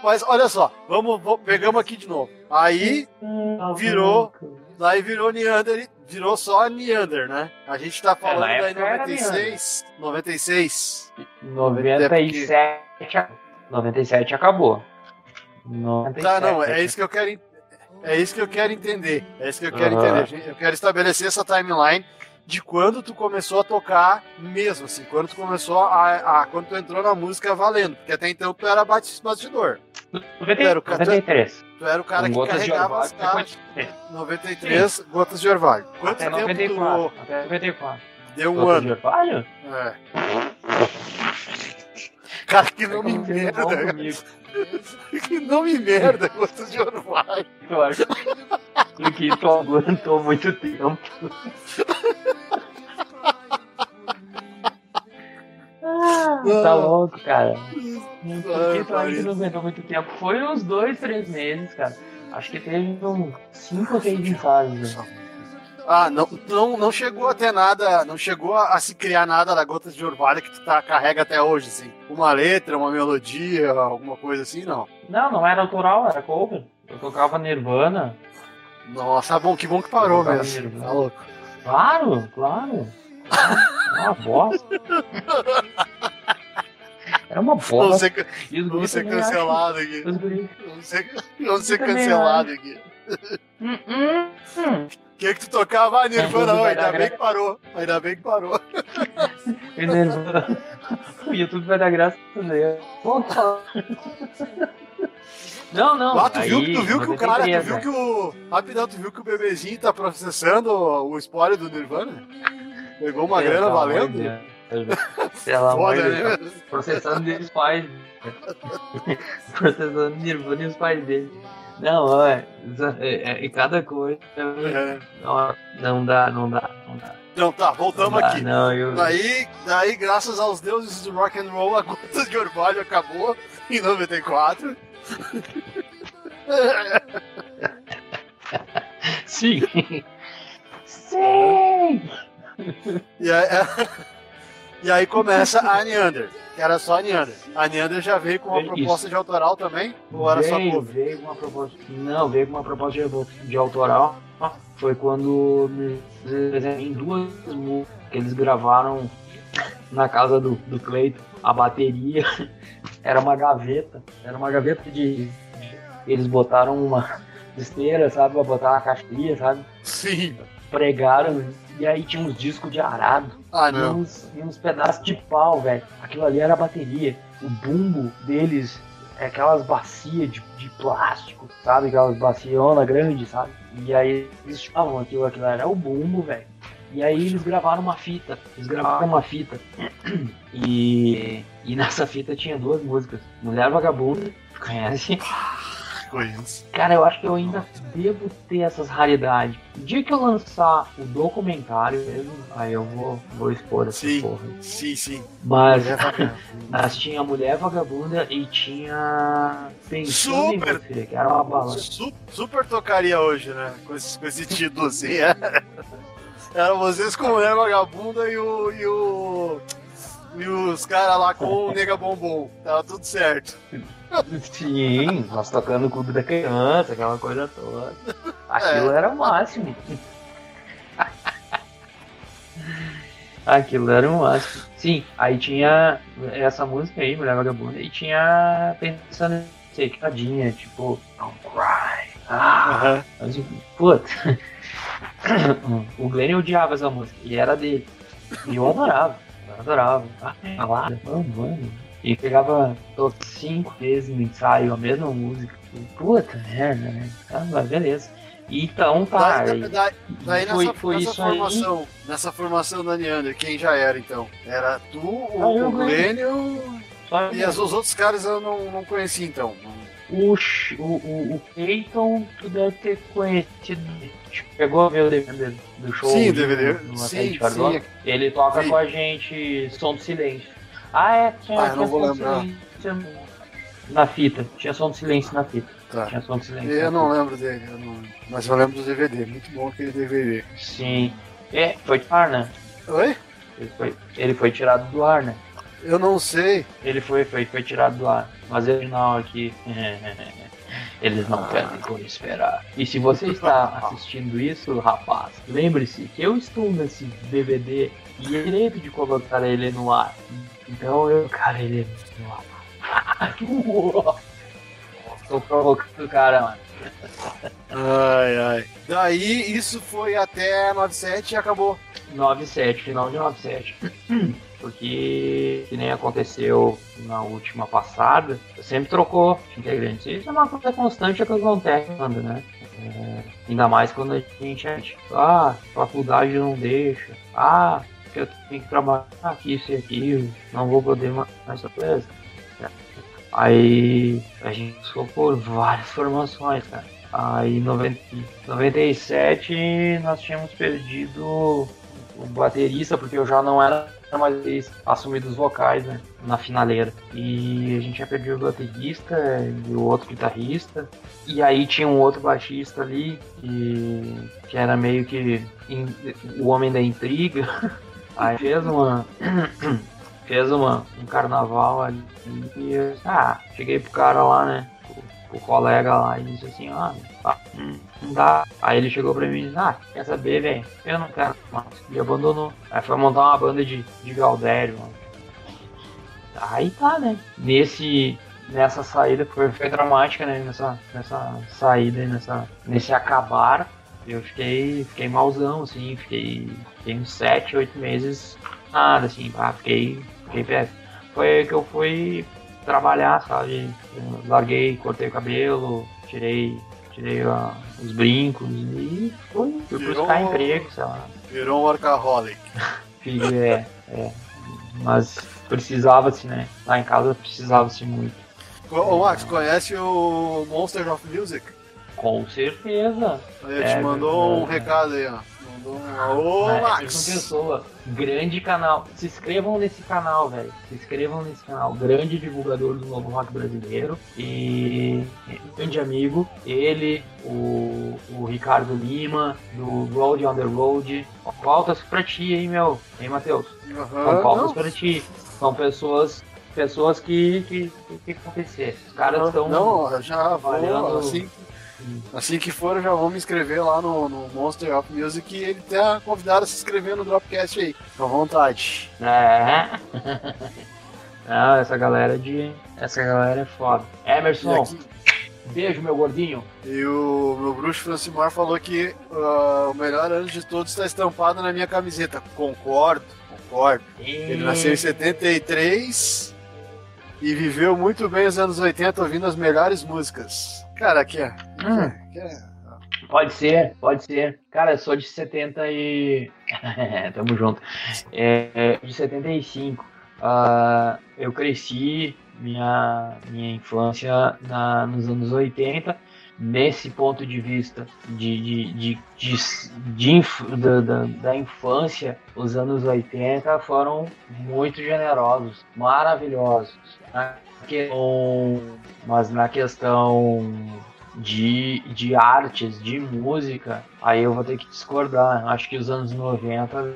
Mas olha só, vamos, vamos- pegamos aqui de novo. Aí, Virou. aí virou Neander, virou só Neander, né? A gente tá falando daí época era 96, 96. 97, 97 acabou. 97 Tá, não, é isso que eu quero. É isso que eu quero entender. É isso que eu quero Aham. entender. Eu quero estabelecer essa timeline de quando tu começou a tocar mesmo, assim, quando tu começou a, a- quando tu entrou na música valendo, porque até então tu era bastidor. 90, Era o cara- 93. Tu era o cara que de carregava as caixas. depois- 93, gotas de orvalho. Quanto Até tempo 94. durou? Até 94. Deu um Gotas de ano. orvalho? É. Cara, que vocês vão merda. comigo? [LAUGHS] Que nome merda, gotas de orvalho. Eu acho que tu aguentou muito tempo. Ah, tá louco, cara. Por que tu acha que não aguentou muito tempo? Foi uns dois, três meses, cara. Acho que teve uns cinco ou seis ensaios. né? Ah, não, não, não chegou a ter nada, não chegou a, a se criar nada da Gotas de Orvalho que tu tá, carrega até hoje, assim. Uma letra, uma melodia, alguma coisa assim, não. Não, não era autoral, era cover. Eu tocava Nirvana. Nossa, bom, que bom que parou tava mesmo. nervoso. Tá louco. Claro, claro. Era uma bosta. Era uma [LAUGHS] Vamos bosta. ser, E os vamos ser cancelado aqui. Vamos ser, vamos ser cancelado aqui. Hum, hum, hum. Que que tu tocava? Ah, Nirvana, vai ainda bem que parou. Ainda bem que parou. [LAUGHS] O YouTube vai dar graças a Deus. Não, não. Ah, tu viu, aí, tu viu que o cara, tu 93, viu né? que o. Rapidão, tu viu que o bebezinho tá processando o spoiler do Nirvana? Pegou uma grana Pelo valendo? Pelo amor de Foda, Deus. né? Processando deles pais. Processando Nirvana e os pais dele. Não, é, é, é cada coisa. É. Não, não dá, não dá, não dá. Então tá, Não voltamos dá, aqui. Não, eu. Daí, daí, graças aos deuses do rock and roll, a gota de orvalho acabou em 94. [LAUGHS] Sim! Sim! E aí, e aí começa a Neander, que era só a Neander. A Neander já veio com uma Isso. proposta de autoral também? Ou era só veio, cover? veio com uma proposta. Não, veio com uma proposta de, de autoral. Foi quando em duas músicas que eles gravaram na casa do, do Cleiton. A bateria [LAUGHS] era uma gaveta. Era uma gaveta de. Eles botaram uma esteira, sabe? Pra botar uma caixinha, sabe? Sim. Pregaram. E aí tinha uns discos de arado. Ah, E uns, e uns pedaços de pau, velho. Aquilo ali era a bateria. O bumbo deles é aquelas bacias de, de plástico, sabe? Aquelas baciona grande, sabe? E aí eles chamavam aquilo, aquilo era o bumbo, velho. E aí eles gravaram uma fita. Eles gravaram uma fita. [CLEARS THROAT] E, e nessa fita tinha duas músicas. Mulher Vagabunda, conhece? Cara, eu acho que eu ainda devo ter essas raridades. O dia que eu lançar o documentário mesmo, aí eu vou, vou expor essa Sim. porra. Sim, sim. Mas, [LAUGHS] mas tinha Mulher Vagabunda e tinha Pensando Super! em Você, que era uma balada. Su- super tocaria hoje, né? Com esse, com esse título assim. [LAUGHS] Era vocês com Mulher Vagabunda e o. E, o, e os caras lá com o Nega Bombom. Tava tudo certo. Sim, nós tocando o Clube da Criança, aquela coisa toda. Aquilo É. era o máximo. Aquilo era o máximo. Sim, aí tinha essa música aí, Mulher Vagabunda, e tinha pensando em ser tadinha, tipo, Don't Cry. Ah, Aham. mas, puta. [COUGHS] o Glenn odiava essa música, e era dele. E eu adorava, eu adorava. Ah, balada, vamos, vamos. E pegava cinco vezes no ensaio a mesma música. Puta merda, né? Ah, mas beleza. Então, tá. Daí, aí- daí, daí foi, nessa, foi nessa isso aí. formação, nessa formação da Neander, quem já era então? Era tu, o, Ah, o Glênio e as- os outros caras eu não, não conheci então. o, o, o, o Peyton, tu deve ter conhecido. Chegou a ver o DVD do show? Sim, DVD. do Hotel Sim, de sim. Ele toca Vi. com a gente Som do Silêncio. Ah, é, tinha, Ah, eu não vou lembrar. silêncio na fita. Tinha som do silêncio na fita. Tá. Tinha som do silêncio. Eu não lembro dele, eu não- mas eu lembro do DVD. Muito bom aquele DVD. fita. Sim. É, foi do ar, né? Oi? Ele foi, ele foi tirado do ar, né? Eu não sei. Ele foi, foi, foi tirado do ar. Mas é original aqui. [LAUGHS] Eles não pedem por esperar. E se você está assistindo isso, rapaz, lembre-se que eu estou nesse DVD e é direito de colocar ele no ar. Então eu, cara, ele no ar. [LAUGHS] Tô provocando o cara, mano. Ai, ai. Daí isso foi até 97 e acabou. 97, final de 97. [CLEARS THROAT] Porque, que nem aconteceu na última passada, sempre trocou integrantes. Isso é uma coisa constante que acontece, né? É, ainda mais quando a gente, ah, faculdade não deixa, ah, eu tenho que trabalhar aqui, isso e aquilo, não vou poder mais essa coisa. Aí a gente passou por várias formações, cara. Aí em 97 nós tínhamos perdido o baterista, porque eu já não era mais assumido os vocais né, na finaleira. E a gente tinha perdido o baterista e o outro guitarrista. E aí tinha um outro baixista ali que, que era meio que in, o homem da intriga. [LAUGHS] Aí fez uma. [CLEARS THROAT] fez uma, um carnaval ali e ah, cheguei pro cara lá, né? O, colega lá e disse assim, ah, hum, não dá. Aí ele chegou pra mim e disse, ah, quer saber, velho? Eu não quero mais. E abandonou. Aí foi montar uma banda de, de Galdério, mano. Aí tá, né? Nesse. Nessa saída foi, foi dramática, né? Nessa, nessa saída, nessa, nesse acabar, eu fiquei, fiquei malzão, assim, fiquei, fiquei uns 7, 8 meses nada, assim, pá, fiquei, fiquei péssimo. Foi que eu fui trabalhar, sabe? Larguei, cortei o cabelo, tirei, tirei uh, os brincos e fui, fui Virou- buscar emprego, sei lá. Virou um workaholic. [LAUGHS] É, é. Mas precisava-se, né? Lá em casa precisava-se muito. Ô, Max, conhece o Monsters of Music? Com certeza. Ele É, te mandou um verdade, recado aí, ó. Mandou um alô, É, Max. Pessoa, grande canal. Se inscrevam nesse canal, velho. Se inscrevam nesse canal. Grande divulgador do novo rock brasileiro. E grande amigo. Ele, o, o Ricardo Lima, do Road on the Road. Pautas pra ti, hein, meu? Hein, Matheus? Aham, São pautas não, pra ti. São pessoas. Pessoas que que, que, que acontecer. Os caras não, estão. não, eu já vou, assim, assim que for, eu já vou me inscrever lá no, no Monster of Music e ele tá convidado a se inscrever no Dropcast aí. Com vontade. É. [LAUGHS] Não, essa galera de. Essa galera é foda. E, Emerson, aqui, beijo, meu gordinho. e o meu bruxo Francimar falou que ah, o melhor ano de todos está estampado na minha camiseta. Concordo, concordo. Ele nasceu em 73 e viveu muito bem os anos 80 ouvindo as melhores músicas. Cara, aqui é. Hum. aqui é- Pode ser, pode ser. Cara, eu sou de 70 e. [LAUGHS] Tamo junto. É, de 75. Ah, eu cresci minha, minha infância na, nos anos 80. Nesse ponto de vista de, de, de, de, de da, da, da infância, os anos 80 foram muito generosos, maravilhosos. Na questão, mas na questão de, de artes, de música, aí eu vou ter que discordar. Acho que os anos 90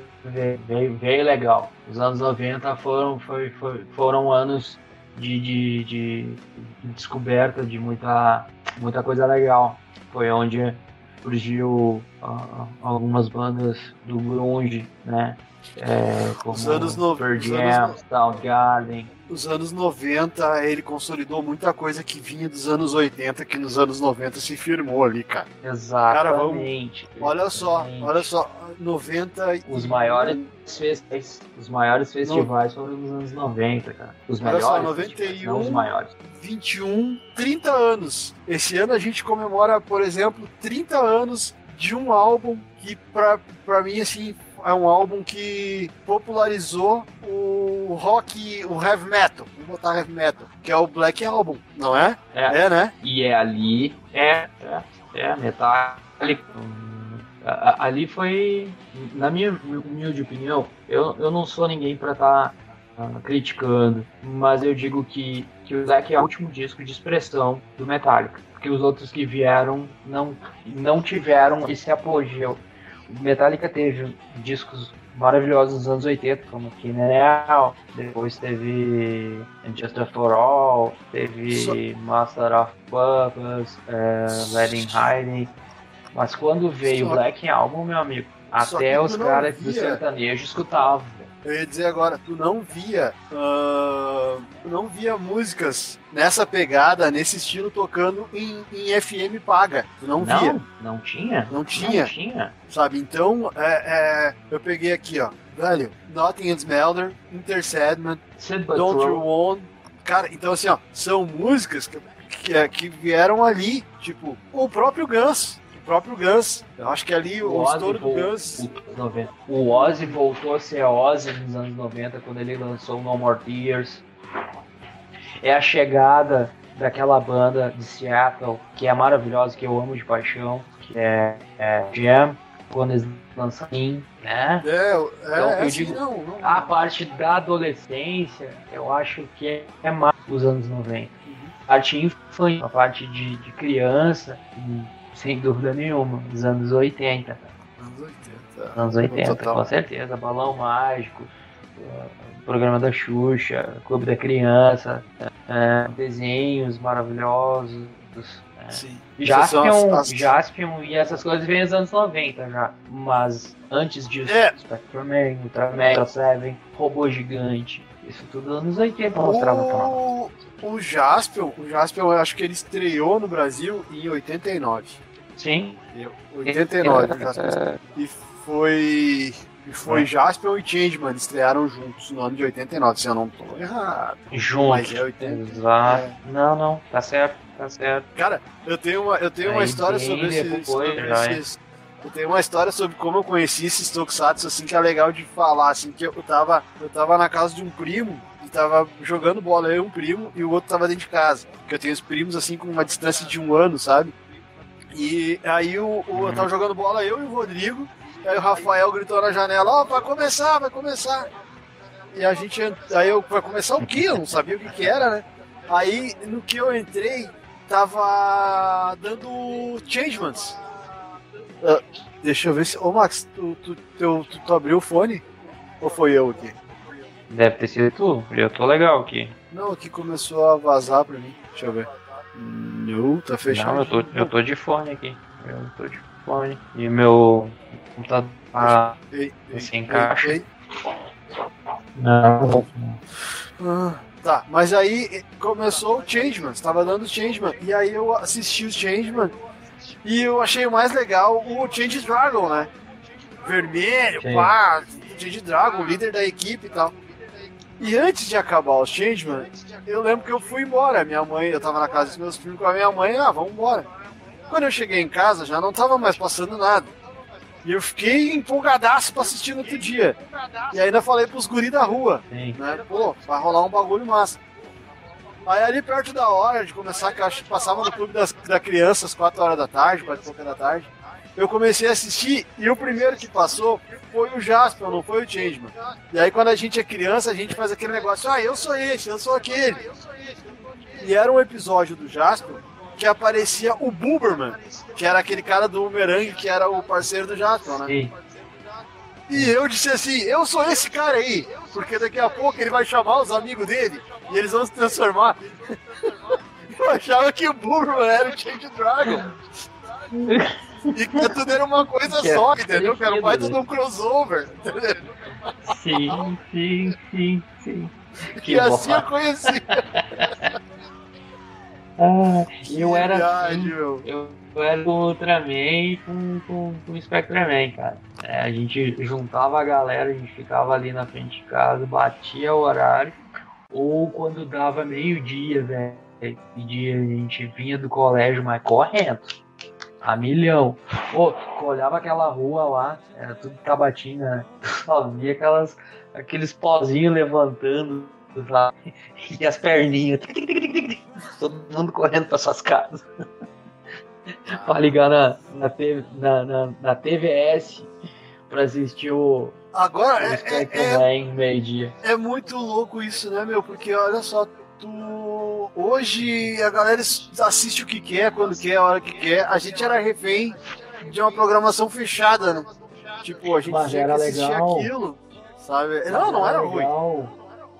veio, veio, legal. Os anos 90 foram, foi, foi- foram anos de, de, de descoberta de muita, muita coisa legal. Foi onde surgiu ah, algumas bandas do grunge, né? É, como Os anos no- Pearl os Jam, anos Soundgarden. Os anos 90, ele consolidou muita coisa que vinha dos anos 80, que nos anos 90 se firmou ali, cara. Exatamente. Olha só, olha só, 90 e- Os maiores festivais, os maiores festivais foram nos anos 90, cara. Os Olha melhores. só, festivais, 91. Não os maiores. 21, 30 anos. Esse ano a gente comemora, por exemplo, 30 anos de um álbum que, pra mim, assim, é um álbum que popularizou o rock, o heavy metal. Vamos botar heavy metal, que é o Black Album, não é? É. É, né? E é ali, é, é, é metálico. Hum, a- a- Ali foi, na minha humilde opinião, eu, eu não sou ninguém pra estar criticando, mas eu digo que, que o Black é o último disco de expressão do Metallica, porque os outros que vieram não, não tiveram esse apogeu. Metallica teve discos maravilhosos dos anos 80, como Kineral, depois teve Injustice for All, teve Só- Master of Puppets, é, Letting Hiding. Mas quando veio o Só- Black Album, meu amigo, Só até os caras do sertanejo escutavam. Eu ia dizer agora, tu não via. ah, tu não via músicas nessa pegada, nesse estilo, tocando em, em FM paga. Tu não, via. Não, não tinha. Não tinha. Não tinha. Sabe? Então, é, é, eu peguei aqui, ó. Velho, Nothing Melder, Intercedment, Sid Don't You Want. Cara, então assim, ó, são músicas que, que, que vieram ali, tipo, o próprio Guns. Próprio Guns. Eu acho que ali o, O estouro do Guns. o- 90. O Ozzy voltou a ser Ozzy nos anos 90 quando ele lançou No More Tears. É a chegada daquela banda de Seattle que é maravilhosa, que eu amo de paixão, que é, é Jam, quando eles lançam Sim, né? É, é, Então, é eu assim, digo, não, não. A parte da adolescência, eu acho que é, é mais os anos 90. A parte infantil, a parte de, de criança, sem dúvida nenhuma, os anos 80. Anos 80. Anos 80, Total. com certeza. Balão Mágico, Programa da Xuxa, Clube da Criança, eh, desenhos maravilhosos. eh, Sim. Jaspion, as- as- Jaspion e essas coisas vêm nos anos 90 já. Mas antes disso, É. Spectreman, Ultraman, Ultra Seven, Robô Gigante. Isso tudo anos 80 mostrava pra nós. O, o Jaspion, o Jaspion, eu acho que ele estreou no Brasil em 89. Sim. Eu- 89, o Jaspion. E foi. E foi É. Jaspion e Changeman estrearam juntos no ano de 89, se eu não tô errado. Juntos. Mas é 80. Exato. É. Não, não, tá certo, tá certo. Cara, eu tenho uma, eu tenho uma história sobre esse. Sobre é. esses eu tenho uma história sobre como eu conheci esses Tokusatsu, assim, que é legal de falar, assim, que eu tava, eu tava na casa de um primo e tava jogando bola, eu um primo, e o outro tava dentro de casa. Porque eu tenho os primos, assim, com uma distância de um ano, sabe? E aí o, o- eu tava jogando bola, eu e o Rodrigo, e aí o Rafael gritou na janela, ó, vai começar, vai começar. E a gente, ent- aí eu, vai começar o quê? Eu não sabia o que que era, né? Aí, no que eu entrei, tava dando Changemans. Ah, deixa eu ver se. Ô Max, tu, tu, teu- tu, tu abriu o fone? Ou foi eu aqui? Deve ter sido tu. Eu tô legal aqui. Não, aqui começou a vazar pra mim. Deixa eu ver. Não, tá fechado. Não, eu tô, eu tô de fone aqui. Eu tô de fone. E meu computador tá. Ei, ei, Sem ei, caixa. ei. Não. Ah, tá, mas aí começou o Changeman, estava dando o Changeman, e aí eu assisti o Changeman e eu achei o mais legal o Change Dragon, né? Vermelho, Sim. pá, Change Dragon, líder da equipe e tal. E antes de acabar o Changeman, eu lembro que eu fui embora. Minha mãe, eu tava na casa dos meus primos com a minha mãe, ah, vamos embora. Quando eu cheguei em casa, já não tava mais passando nada. E eu fiquei empolgadaço pra assistir no outro dia. E ainda falei pros guri da rua Sim. né? Pô, vai rolar um bagulho massa. Aí ali perto da hora de começar, que eu acho que passava no clube das, da criança às 4 horas da tarde, 4 e pouca da tarde, eu comecei a assistir e o primeiro que passou foi o Jasper, não foi o Changeman. E aí quando a gente é criança, a gente faz aquele negócio, ah, eu sou esse, eu sou aquele. E era um episódio do Jasper que aparecia o Buberman, que era aquele cara do Boomerang, que era o parceiro do Jasper, né? Sim. E eu disse assim, eu sou esse cara aí, porque daqui a pouco ele vai chamar os amigos dele e eles vão se transformar. [LAUGHS] Eu achava que o Burro era o Change Dragon. [LAUGHS] E que tudo era uma coisa Que é só, entendeu? Que era um baita de um crossover. entendeu? Sim, sim, sim, sim. Que E assim eu conheci. [LAUGHS] Ah, eu era Verdade, assim, meu. eu, eu era com o Ultraman com, com, com o Spectreman, cara. É, a gente juntava a galera, a gente ficava ali na frente de casa, batia o horário, ou quando dava meio-dia, velho, dia a gente vinha do colégio, mas correndo. A milhão. Pô, olhava aquela rua lá, era tudo tabatina, né? Só via aquelas, aqueles pozinhos levantando, sabe? [LAUGHS] E as perninhas. Todo mundo correndo para suas casas. pra ligar na, na, TV, na, na, na TVS pra assistir o, Agora, o é, é, é, meio-dia. é muito louco isso, né, meu? Porque olha só. Hoje a galera assiste o que quer, quando quer, a hora que quer. A gente era refém de uma programação fechada, né? Tipo, a gente Mas tinha era que legal. aquilo, sabe? Não, não era ruim. legal.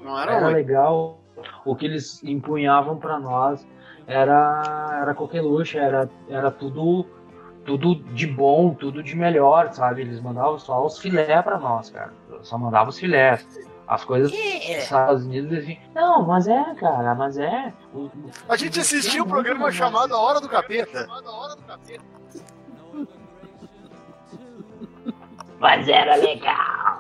Não era Era ruim. legal. O que eles empunhavam pra nós era, era coqueluche, era, era tudo, tudo de bom, tudo de melhor, sabe? Eles mandavam só os filé pra nós, cara. Só mandavam os filés. As coisas dos Estados Unidos, vinham, não, mas é, cara, mas é. A gente assistiu o programa chamado A Hora do Capeta. Mas era legal.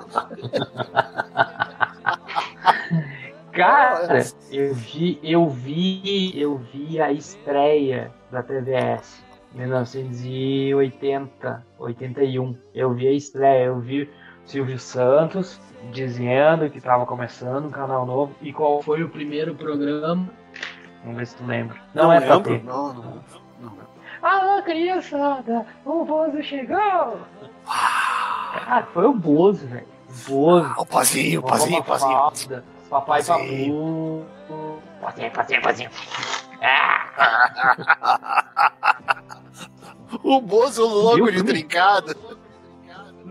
Cara, eu vi, eu vi, eu vi a estreia da TVS. 1980, 81. Eu vi a estreia, eu vi Silvio Santos dizendo que estava começando um canal novo. E qual foi o primeiro programa? Vamos ver se tu lembra. Não, é pra lembro. Não, não. não. Alô, criançada! O Bozo chegou! Cara, foi o Bozo, velho. O Bozo. Ah, o Pazinho, o Pazinho, o Pazinho. Papai Pazinho. Papu. Pozinho, pozinho, pozinho. [LAUGHS] O Bozo louco Viu de trincado.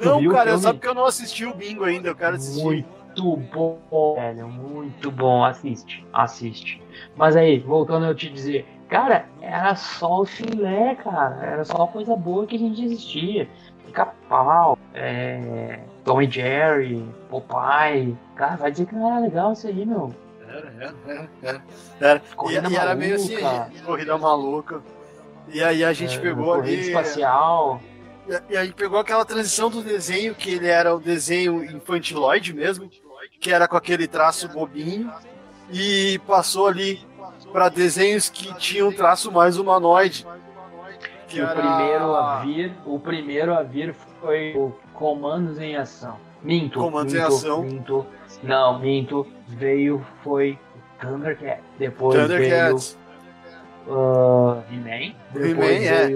Não, viu cara, filme? sabe que eu não assisti o bingo ainda, eu quero assistir. Muito bom, velho. Muito bom. Assiste, assiste. Mas aí, voltando a eu te dizer, cara, era só o filé, cara. Era só coisa boa que a gente existia. Pica-pau, é, Tom e Jerry, Popeye. Cara, vai dizer que não era legal isso aí, meu. Era, era, era, era. era. E, Corrida e era meio assim, maluca. corrida maluca. E aí a gente É, pegou corrida ali. espacial. E, aí pegou aquela transição do desenho, que ele era o desenho infantiloide mesmo, que era com aquele traço bobinho, e passou ali para desenhos que tinham traço mais humanoide. Que o era- primeiro a vir, o primeiro a vir foi o Comandos em Ação. Minto. Comandos em minto, Ação. Minto. Não, minto. Veio foi o Thundercat. Depois Thundercats. veio uh, He-Man. Depois He-Man, é.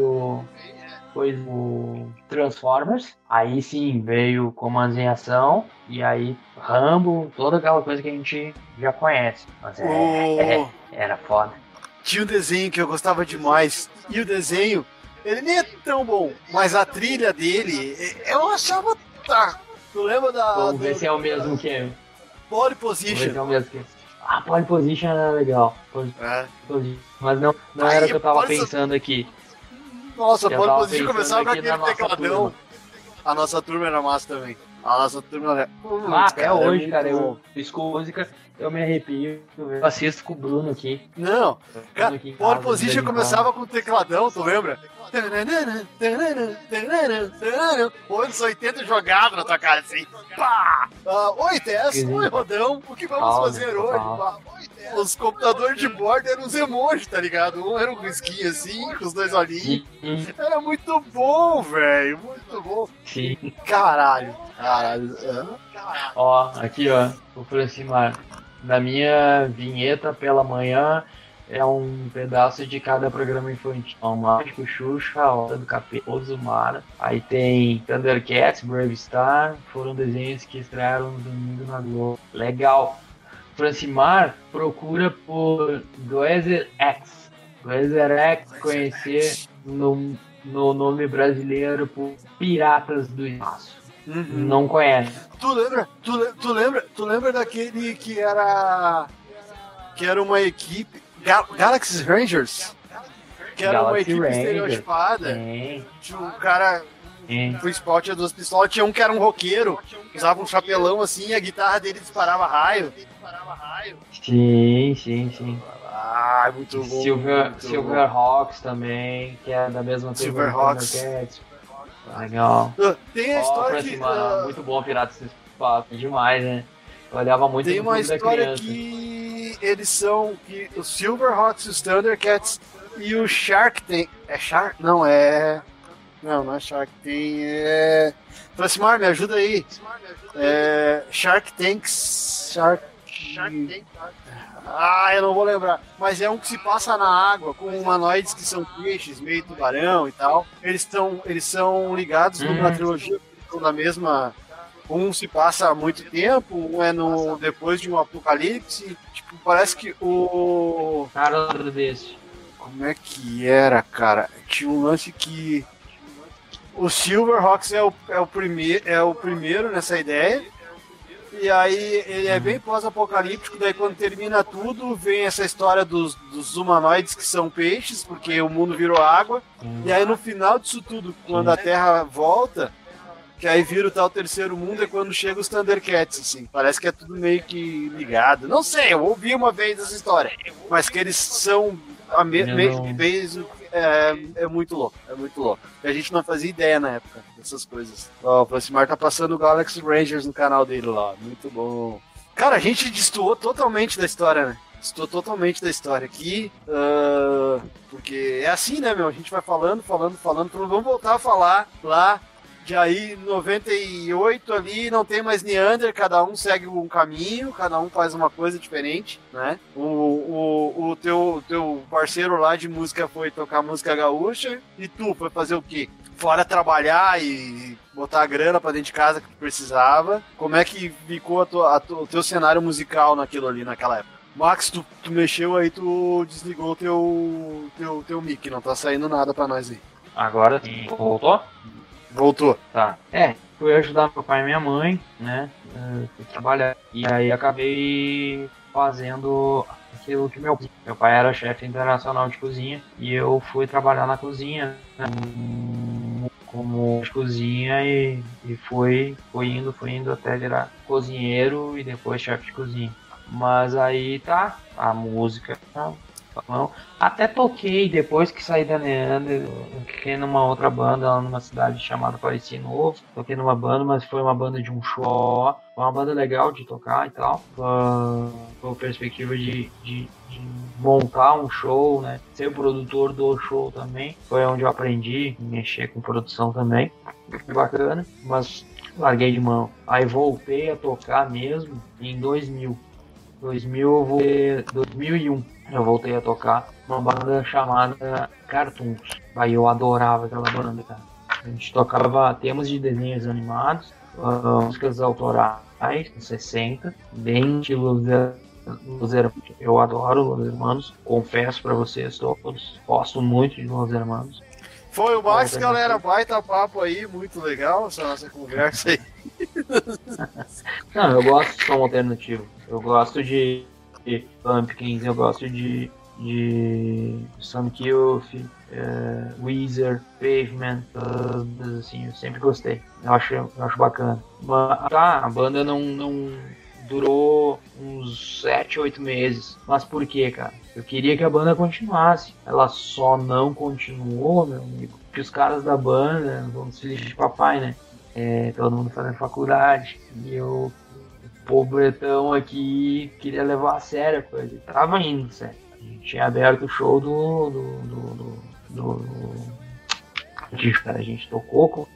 Depois o Transformers. Aí sim veio Comandos em Ação. E aí Rambo, toda aquela coisa que a gente já conhece. Mas é, O- era foda. Tinha um desenho que eu gostava demais. E o desenho, ele nem é tão bom, mas a trilha dele, eh, eu achava. Tá. Tu lembra da. Vamos ver do- se é o mesmo que eu. Pole Vamos ver se Position? é o mesmo que Ah, pole position era legal. É. position. Mas não, não era o que eu tava pensando aqui. Nossa, Eu Position pensando começava com aquele tecladão. A nossa turma era massa também. A nossa turma era. Putz, Ah, até é hoje, cara, eu escuto música, eu me arrepio. Eu assisto com o Bruno aqui. Não, cara, aqui Pole Position começava com o tecladão, tu lembra? Anos 80 jogado na tua cara assim. Pá! Ah, Oi, Tess. Oi, Rodão. O que vamos fazer hoje? Pá? Os computadores de bordo eram os emojis, tá ligado? Um era um risquinho assim, com os dois olhinhos. Sim, Era muito bom, velho. Muito bom. sim. Caralho. Caralho. Ó, aqui ó, o Francimar. Na minha vinheta pela manhã é um pedaço de cada programa infantil. O Mágico, Xuxa, a Hora do Capeta, Ozumara. Aí tem Thundercats, Brave Star. Foram desenhos que estrearam no domingo na Globo. Legal. Francimar procura por Glazer X. Glazer X conhecer no, no nome brasileiro por Piratas do Espaço. Uhum. Não conhece. Tu lembra? Tu, tu lembra? Tu lembra daquele que era que era uma equipe Ga Galaxy Rangers? Que era uma Galaxy equipe Ranger. estereotipada. Tem, Tinha um cara o principal tinha duas pistolas, tinha um que era um roqueiro, usava um chapelão assim, e a guitarra dele disparava raio. Sim, sim, sim. Ah, muito bom. Silver, muito Silverhawks também, que é da mesma do Silverhawks. Legal. Ah, Tem a história pra que ah, muito bom Piratas do Espaço, demais, né? Eu olhava muito tem uma história criança. Que eles são que os Silverhawks, os Thundercats e o Shark Tank. É Shark? Não, é. Não, não é Shark Tank, é. Francimar, me ajuda aí. É. Shark Tanks. Shark. Ah, eu não vou lembrar. Mas é um que se passa na água, com humanoides que são peixes, meio tubarão e tal. Eles, estão, eles são ligados Uhum. na trilogia, estão na mesma. Um se passa há muito tempo, um é no depois de um apocalipse. Tipo, parece que o. Cara, desse. Como é que era, cara? Tinha um lance que. O Silverhawks é o, é, o primeir, é o primeiro nessa ideia. E aí ele é bem pós-apocalíptico, daí quando termina tudo, vem essa história dos, dos humanoides que são peixes, porque o mundo virou água. E aí no final disso tudo, quando a Terra volta, que aí vira o tal terceiro mundo, é quando chega os Thundercats, assim. Parece que é tudo meio que ligado. Não sei, eu ouvi uma vez essa história. Mas que eles são a me, me, mesmo é, é muito louco, é muito louco. E a gente não fazia ideia na época dessas coisas. Ó, o Francimar tá passando o Galaxy Rangers no canal dele lá, muito bom. Cara, a gente destoou totalmente da história, né? Destoou totalmente da história aqui, ah, porque é assim, né, meu? A gente vai falando, falando, falando, falando. vamos voltar a falar lá de aí 98 ali, não tem mais Neander, cada um segue um caminho, cada um faz uma coisa diferente, né? O, o, o teu, teu parceiro lá de música foi tocar música gaúcha e tu foi fazer o quê? Fora trabalhar e botar a grana pra dentro de casa que tu precisava. Como é que ficou a tua- a tua- o teu cenário musical naquilo ali, naquela época? Max, tu, tu mexeu aí, tu desligou o teu, teu, teu mic, não tá saindo nada pra nós aí. Agora sim. Voltou? Voltou. Tá. É, fui ajudar meu pai e minha mãe, né? eh, Fui trabalhar. E aí acabei fazendo aquilo que meu, meu pai era chefe internacional de cozinha e eu fui trabalhar na cozinha né, como cozinha e, e fui, fui indo, fui indo até virar cozinheiro e depois chefe de cozinha. Mas aí tá, a música não, Até toquei depois que saí da Neander, toquei numa outra banda lá numa cidade chamada Pareci Novo. Toquei numa banda, mas foi uma banda de um show. Foi uma banda legal de tocar e tal. Com perspectiva de, de, de montar um show, né? Ser produtor do show também. Foi onde eu aprendi mexer com produção também. Foi bacana, mas larguei de mão. Aí voltei a tocar mesmo em 2000. 2000 eu voltei, 2001 eu voltei a tocar uma banda chamada Cartoons. Aí eu adorava aquela banda, cara. A gente tocava temas de desenhos animados, ah, músicas autorais, dos 60, bem estilo Los- Hermanos. Eu adoro Los Hermanos, confesso pra vocês todos. Gosto muito de Los Hermanos. Foi o Max, Bom, galera. Baita papo aí, muito legal essa nossa conversa aí. [LAUGHS] Não, eu gosto de som alternativo. Eu gosto de, de Pumpkins, eu gosto de, de Sonic Youth, eh, Weezer, Pavement, todas assim, eu sempre gostei. Eu acho, eu acho bacana. Mas, tá, a banda não, não durou uns 7, 8 meses. Mas por quê, cara? Eu queria que a banda continuasse. Ela só não continuou, meu amigo. Porque os caras da banda, vamos filhos de papai, né? É, todo mundo fazendo faculdade. E eu, pobretão aqui, queria levar a sério a coisa. Tava indo, sério. A gente tinha aberto o show do. do. do. do, do, cara, a gente tocou com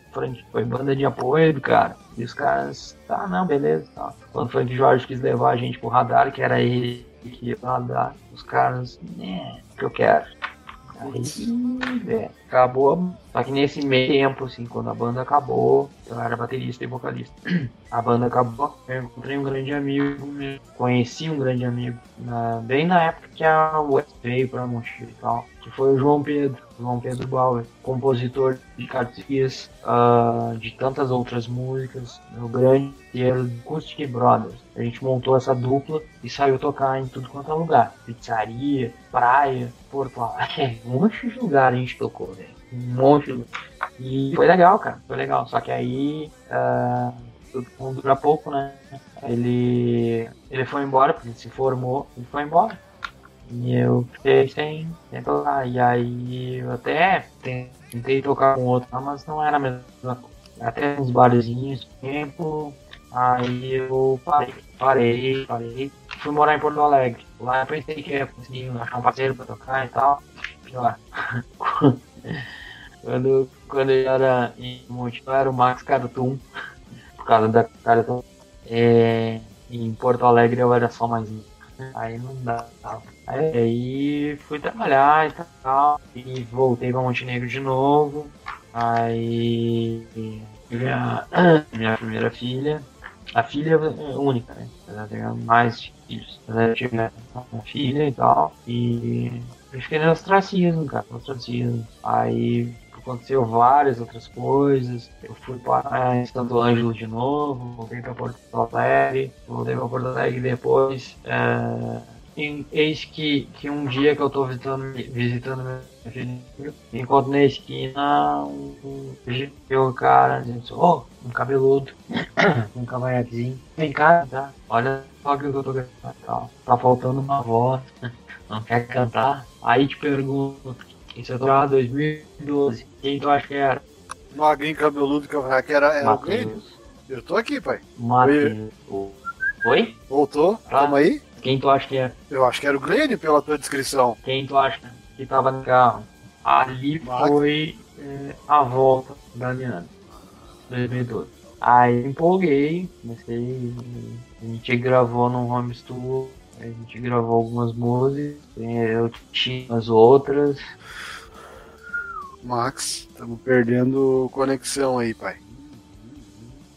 foi banda de apoio cara. E os caras, tá, não, beleza. Tá. Quando o Frank Jorge quis levar a gente pro radar, que era ele que pro radar, os caras, né, que eu quero. Aí, é, acabou. Só que nesse meio tempo, assim, quando a banda acabou, eu era baterista e vocalista. [CLEARS THROAT] A banda acabou, eu encontrei um grande amigo, meu, conheci um grande amigo, na- bem na época que a West veio pra Montijo e tal, que foi o João Pedro, João Pedro Bauer, compositor de Cartias, de tantas outras músicas, o grande do Acoustic Brothers. A gente montou essa dupla e saiu tocar em tudo quanto é lugar. Pizzaria, praia, Porto Alegre, um monte de lugar a gente tocou. Um monte. E foi legal, cara, foi legal. Só que aí ah, tudo dura pouco, né? Ele, ele foi embora, porque se formou, ele foi embora. E eu fiquei sem, sem tocar. E aí eu até tentei tocar com outro, mas não era a mesma coisa. Até uns barzinhos, tempo. Aí eu parei, parei, parei. Fui morar em Porto Alegre. Lá eu pensei que ia conseguir achar um parceiro pra tocar e tal. Pior. [LAUGHS] quando, quando eu era em Monte, eu era o Max Cartoon. Por causa da Cartoon. É, em Porto Alegre eu era só mais um. Aí não dá. Aí, fui trabalhar e tal. E voltei pra Montenegro de novo. Aí minha, minha primeira filha. A filha é única, né? Ela tem mais filhos. Ela tive uma filha e tal. E eu fiquei no ostracismo, cara. no Ostracismo. Aí aconteceu várias outras coisas. Eu fui para Santo Ângelo de novo, voltei para Porto Alegre, voltei para Porto Alegre depois. É, eis que, que um dia que eu tô visitando, visitando meu filho, encontro na esquina um, um cara dizendo oh, um cabeludo, [COUGHS] um cavanhaquezinho, vem cá, tá? Olha só que eu tô gravando, tá, tá faltando uma voz, [LAUGHS] não quer cantar? Aí te pergunto, isso é 2012, quem tu acha que era? Magrinho cabeludo cavanhaque era, era o Grêmio? Eu tô aqui, pai. Matheus. Oi? Voltou? Tá. Tamo aí? Quem tu acha que é? Eu acho que era o Glênio pela tua descrição. Quem tu acha que tava no carro? Ali Max. foi é, a volta da Liana. 2012. Aí empolguei, comecei. A gente gravou no home studio, a gente gravou algumas músicas, eu tinha as outras. Max, estamos perdendo conexão aí, pai.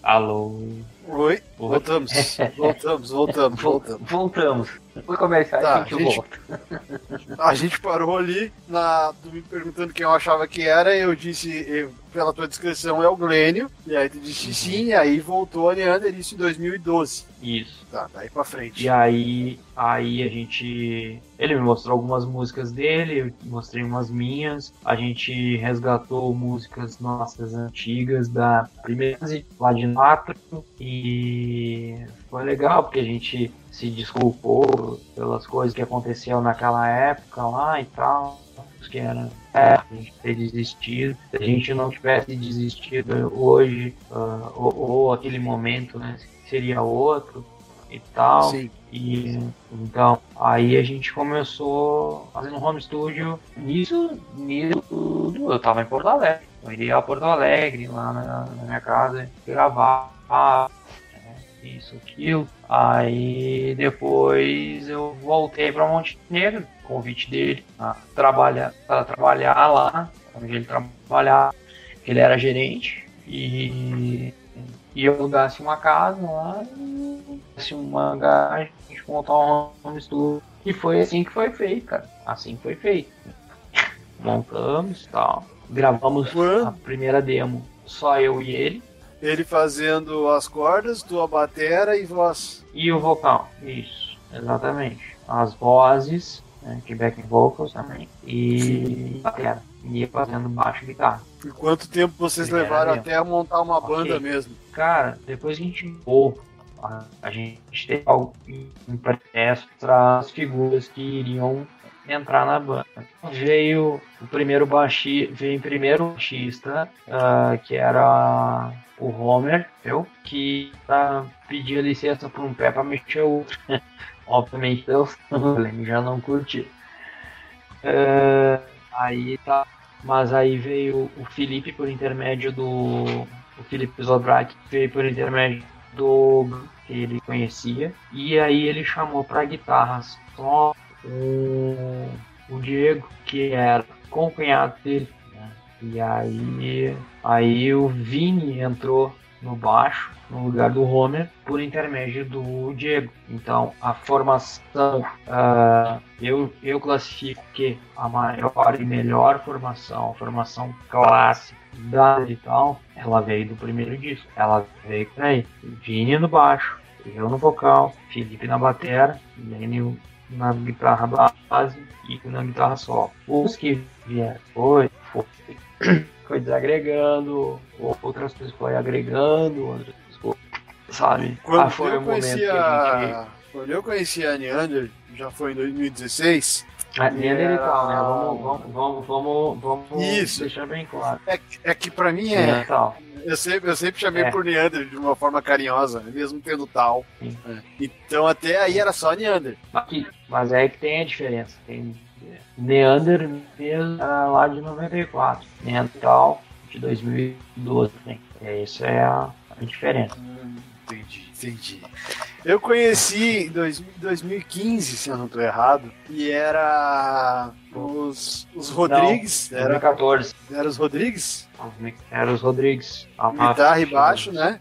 Alô. Oi? Voltamos. voltamos, voltamos, [LAUGHS] voltamos. Voltamos. Foi comercial Tá, a gente volta. [LAUGHS] A gente parou ali, na, me perguntando quem eu achava que era, eu disse, eu- pela tua descrição, é o Glênio, e aí tu disse sim, e aí voltou a Leander, isso em 2012. Isso. Tá, daí pra frente. E aí, aí a gente. Ele me mostrou algumas músicas dele, eu mostrei umas minhas. A gente resgatou músicas nossas antigas da primeira fase, lá de Natro. E foi legal, porque a gente se desculpou pelas coisas que aconteceram naquela época lá e tal. Que era é, a gente ter desistido. Se a gente não tivesse desistido hoje, ah, ou, ou aquele momento, né? Seria outro e tal. Sim. E então, aí a gente começou fazendo home studio. Nisso, nisso tudo, eu tava em Porto Alegre. Eu iria a Porto Alegre, lá na, na minha casa, gravar isso, aquilo. Aí depois eu voltei para Montenegro, convite dele, a trabalhar, para trabalhar lá, onde ele trabalhava, que ele era gerente. E e eu alugasse uma casa lá e tivesse uma garagem, a gente montar um home studio. E foi assim que foi feito, cara. Assim foi feito. [LAUGHS] Montamos e tal. Gravamos Quando? a primeira demo, só eu e ele. Ele fazendo as cordas, tua batera e voz. E o vocal. Isso, exatamente. As vozes, né, de back vocals também. E batera. E fazendo baixo e guitarra. Por quanto tempo vocês Primeira levaram demo. até montar uma Ok. banda mesmo? Cara, depois que a gente pô, a, a gente teve algo impresso para as figuras que iriam entrar na banda. Veio o primeiro baixista, veio o primeiro baixista, ah, que era o Homer, eu, que ah, pedia licença por um pé para mexer o outro. [LAUGHS] Obviamente eu [LAUGHS] já não curti. É, aí tá. Mas aí veio o Felipe por intermédio do. O Felipe Zobrak veio por intermédio do que ele conhecia. E aí ele chamou para guitarras só o, o Diego, que era com o cunhado dele. né? E aí, aí o Vini entrou no baixo, no lugar do Homer, por intermédio do Diego. Então, a formação, ah, eu, eu classifico que a maior e melhor formação, a formação clássica da e tal, ela veio do primeiro disco. Ela veio com aí, Vini no baixo, eu no vocal, Felipe na batera, Lênio na guitarra base e na guitarra solo. Os que vieram foi, foi [CLEARS THROAT] foi desagregando, outras coisas foi agregando, outras coisas, sabe? Quando ah, foi eu o momento conheci que a gente. Quando eu conheci a Neander, já foi em 2016, Ah, Neander e tal, né? Era- Vamos, vamos, vamos, vamos, vamos Isso. deixar bem claro. é, que- é que pra mim é. Neandertal. Eu sempre, eu sempre chamei É. por Neander de uma forma carinhosa, mesmo tendo tal. É. Então até aí era só Neander. Aqui, mas é que tem a diferença. Tem Neander mesmo era lá de 94. Neandertal de 2012. Né? É, Isso é a, a diferença. Hum, entendi, entendi. Eu conheci em dois- 2015, se eu não tô errado, e era os, os Rodrigues, era, 2014. era os Rodrigues, Era os Rodrigues. A guitarra e baixo, né?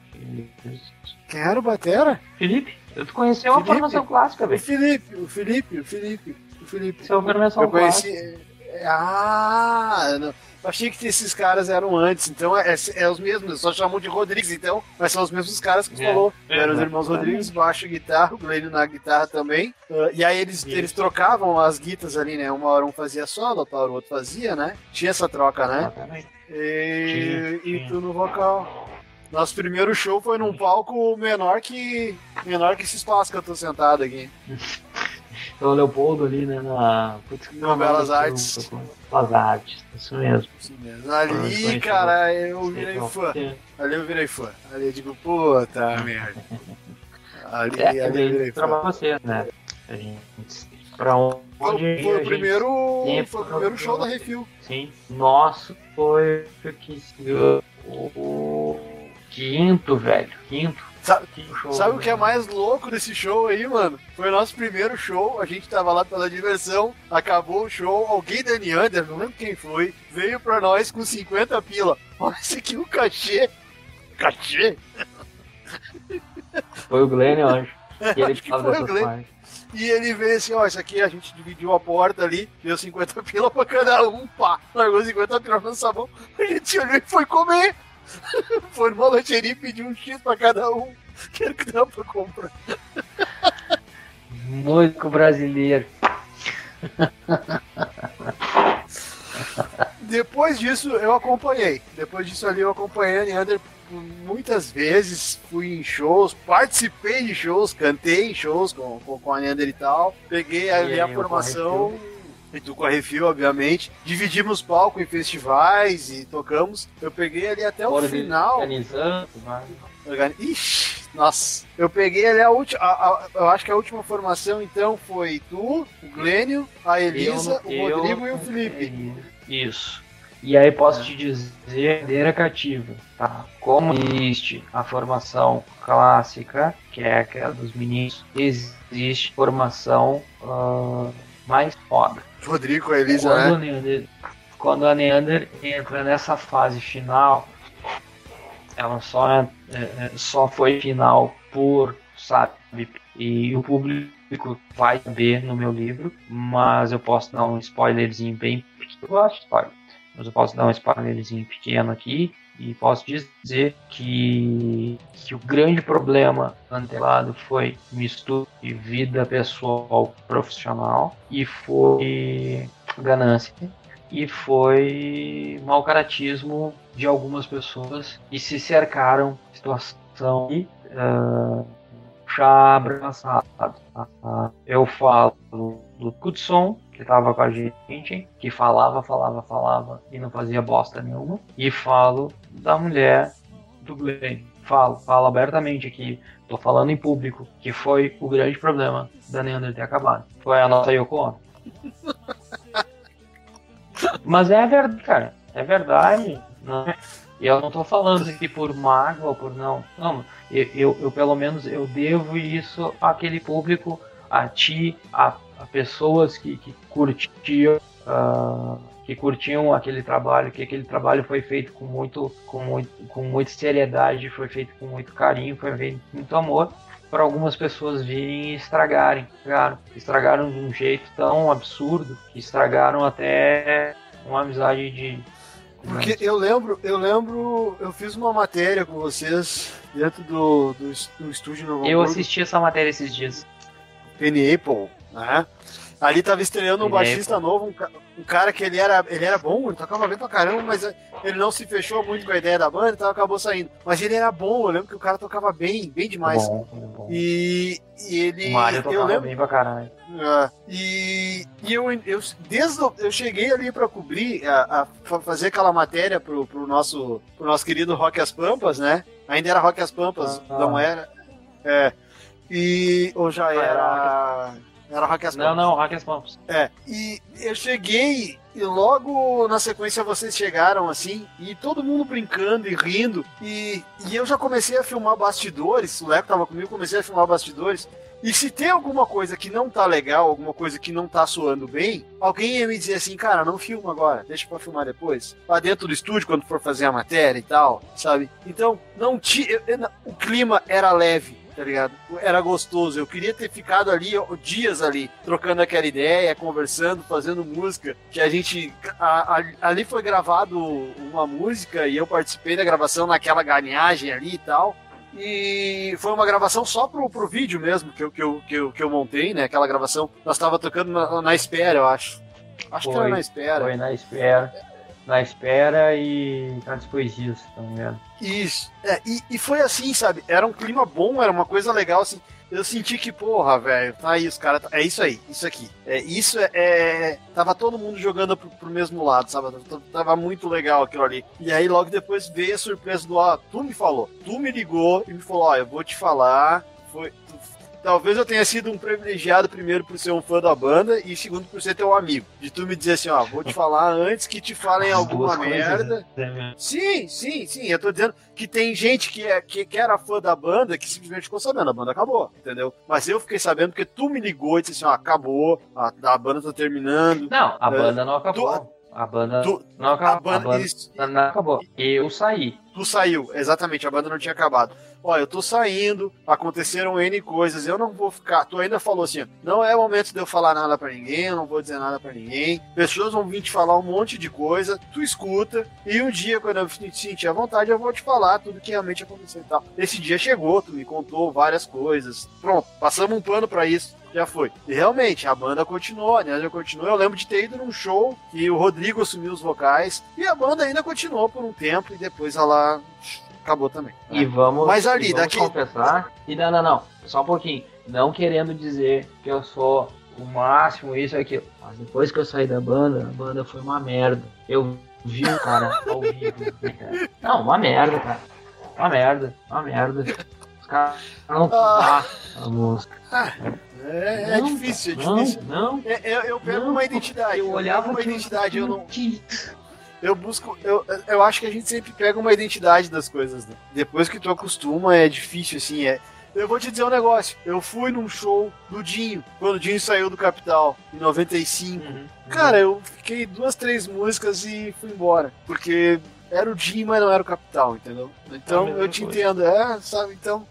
Quem era o Batera? Felipe, eu te conheceu a Felipe? formação clássica, O velho. Felipe, o Felipe, o Felipe, o Felipe. Isso é a formação Eu clássica. Ah, não. Eu achei que esses caras eram antes, então é, é os mesmos, só chamam de Rodrigues, então, mas são os mesmos caras que tu É, falou. Eram os exatamente. irmãos Rodrigues, baixo e guitarra, o Glênio na guitarra também. Ah, e aí eles, eles trocavam as guitas ali, né? Uma hora um fazia solo, outra hora o outro fazia, né? Tinha essa troca, né? E, e tu no vocal. Nosso primeiro show foi num palco menor que menor que esse espaço que eu tô sentado aqui. [LAUGHS] Então, o Leopoldo ali, né, na... Putz, No Belas Artes. Belas Artes, isso mesmo. Assim mesmo. Ali, cara, eu virei fã. é, Ali eu virei fã. Ali eu digo, puta merda. Ali, É, ali eu virei fã. você, né? A gente... Pra onde Foi, foi o primeiro, foi o primeiro show da Refil. Sim. Nosso foi que o quinto, velho. Quinto. Sabe, show. sabe o que é mais louco desse show aí, mano? Foi o nosso primeiro show, a gente tava lá pela diversão, acabou o show, alguém da Neander, não lembro quem foi, veio pra nós com 50 pila. Olha esse aqui, o cachê. Cachê? Foi o Glenn, eu acho. E ele Acho que foi o Glenn. partes. E ele veio assim, ó, isso aqui a gente dividiu a porta ali, deu 50 pila pra cada um, pá. Largou 50 pila no sabão, a gente olhou e foi comer. [LAUGHS] Foi numa lancheria e pediu um X pra cada um. Que era o que dava pra comprar. Músico brasileiro. Depois disso eu acompanhei. Depois disso ali eu acompanhei a Neander muitas vezes. Fui em shows, participei de shows, cantei em shows com, com, com a Neander e tal. Peguei ali a a formação. E tu com a Refil, obviamente. Dividimos palco em festivais e tocamos. Eu peguei ali até o Organi- final. Organizando, vai. Organi- Ixi, nossa. Eu peguei ali a última. Eu acho que a última formação então foi tu, o Glênio, a Elisa, Eu- o eu- Rodrigo e o Felipe. Isso. E aí posso te dizer, cadeira cativa, tá? Como existe a formação clássica, que é aquela dos meninos, existe formação ah, mais foda. Rodrigo, a Elisa, quando, né? a Neander, quando a Neander entra nessa fase final, ela só, é- é- só foi final por, sabe, e o público vai saber no meu livro, mas eu posso dar um spoilerzinho bem pequeno. Eu de spoiler, mas eu posso dar um spoilerzinho pequeno aqui e posso dizer que, que o grande problema antelado foi mistura de vida pessoal profissional e foi ganância e foi mau caratismo de algumas pessoas que se cercaram de situação e uh, abraçado. Ah, Eu falo do Kudson, que estava com a gente, que falava, falava, falava e não fazia bosta nenhuma. E falo da mulher do Glenn. Falo, falo abertamente aqui, tô falando em público, que foi o grande problema da Neander ter acabado. Foi a nossa Yoko Ono. [LAUGHS] Mas é verdade, cara. É verdade. Né? E eu não tô falando aqui por mágoa, por não. Não, eu, eu, eu, pelo menos eu devo isso àquele público, a ti, a, a pessoas que, que curtiam. Uh, que curtiam aquele trabalho, que aquele trabalho foi feito com muito, com muito, com muita seriedade, foi feito com muito carinho, foi feito com muito amor, para algumas pessoas virem e estragarem, estragaram, estragaram de um jeito tão absurdo que estragaram até uma amizade de porque eu lembro, eu lembro, eu fiz uma matéria com vocês dentro do, do, do estúdio no Eu assisti essa matéria esses dias. Penny Apple, né? Ali tava estreando um baixista novo, um, um, cara que ele era, ele era bom, ele tocava bem pra caramba, mas ele não se fechou muito com a ideia da banda, então acabou saindo. Mas ele era bom, eu lembro que o cara tocava bem, bem demais. Bom, bom. E, e ele. O Mário tocava eu lembro, bem pra caralho. É, e, e eu, eu, desde eu cheguei ali para cobrir, a, a, fazer aquela matéria pro, pro, nosso, pro nosso querido Rock as Pampas, né? Ainda era Rock as Pampas, Ah. não era. É. E. Ou já era. Era Rock as Não, não, Rock as Pampas. É. E eu cheguei. E logo na sequência vocês chegaram assim, e todo mundo brincando e rindo. E, e eu já comecei a filmar bastidores. O Leco tava comigo, comecei a filmar bastidores. E se tem alguma coisa que não tá legal, alguma coisa que não tá soando bem, alguém ia me dizer assim, cara, não filma agora, deixa pra filmar depois. Lá dentro do estúdio, quando for fazer a matéria e tal, sabe? Então, não tinha. O clima era leve. Tá ligado? Era gostoso. Eu queria ter ficado ali dias ali, trocando aquela ideia, conversando, fazendo música. Que a gente. a- a- ali foi gravado uma música e eu participei da gravação naquela galinhagem ali e tal. E foi uma gravação só pro, pro vídeo mesmo que eu, que, eu, que, eu, que eu montei, né? Aquela gravação. Nós tava tocando na, na espera, eu acho. Acho que Foi, era na espera. Foi na espera. Na espera e Cantos Poesias, me engano. Isso. É, e, e foi assim, sabe? Era um clima bom, era uma coisa legal, assim. Eu senti que, porra, velho, tá aí, os caras. É isso aí, isso aqui. É, isso é, é- Tava todo mundo jogando pro, pro mesmo lado, sabe? Tava- Tava muito legal aquilo ali. E aí, logo depois veio a surpresa do, ó, tu me falou. Tu me ligou e me falou, ó, eu vou te falar. Foi. Talvez eu tenha sido um privilegiado, primeiro, por ser um fã da banda, e segundo, por ser teu amigo. De tu me dizer assim, ó, vou te falar antes que te falem alguma coisas, merda. né? Sim, sim, sim. Eu tô dizendo que tem gente que, é, que, que era fã da banda que simplesmente ficou sabendo, a banda acabou, entendeu? Mas eu fiquei sabendo porque tu me ligou e disse assim, ó, acabou, a, a banda tá terminando. Não, a É, banda não acabou. A banda Tu, não a acabou. A banda, banda isso, não acabou. Eu saí. tu saiu, exatamente, a banda não tinha acabado. Ó, eu tô saindo, aconteceram N coisas, eu não vou ficar. Tu ainda falou assim, não é momento de eu falar nada pra ninguém, eu não vou dizer nada pra ninguém. Pessoas vão vir te falar um monte de coisa, tu escuta, e um dia, quando eu sentir a vontade, eu vou te falar tudo que realmente aconteceu e tal. Esse dia chegou, tu me contou várias coisas. Pronto, passamos um pano pra isso. Já foi. E realmente, a banda continuou, né? Já continuou. Eu lembro de ter ido num show que o Rodrigo assumiu os vocais e a banda ainda continuou por um tempo e depois ela acabou também. E vamos, Mas ali, vamos daqui- confessar. E não, não, não. Só um pouquinho. Não querendo dizer que eu sou o máximo, isso e aquilo. Mas depois que eu saí da banda, a banda foi uma merda. Eu vi o cara ao vivo. né, cara? Não, uma merda, cara. Uma merda, uma merda. Os caras não Ah. ah. a música. É, é Não, difícil, é Não, difícil. não. É, eu, eu pego Não, uma identidade. Eu olhava pego uma identidade, eu não. Eu busco. Eu, eu acho que a gente sempre pega uma identidade das coisas, né? Depois que tu acostuma, é difícil, assim. É. Eu vou te dizer um negócio. Eu fui num show do Dinho, quando o Dinho saiu do Capital, em 95. Uhum. Cara, eu fiquei duas, três músicas e fui embora. Porque era o Jim, mas não era o Capital, entendeu? Então É eu te coisa. entendo, é, sabe? Então.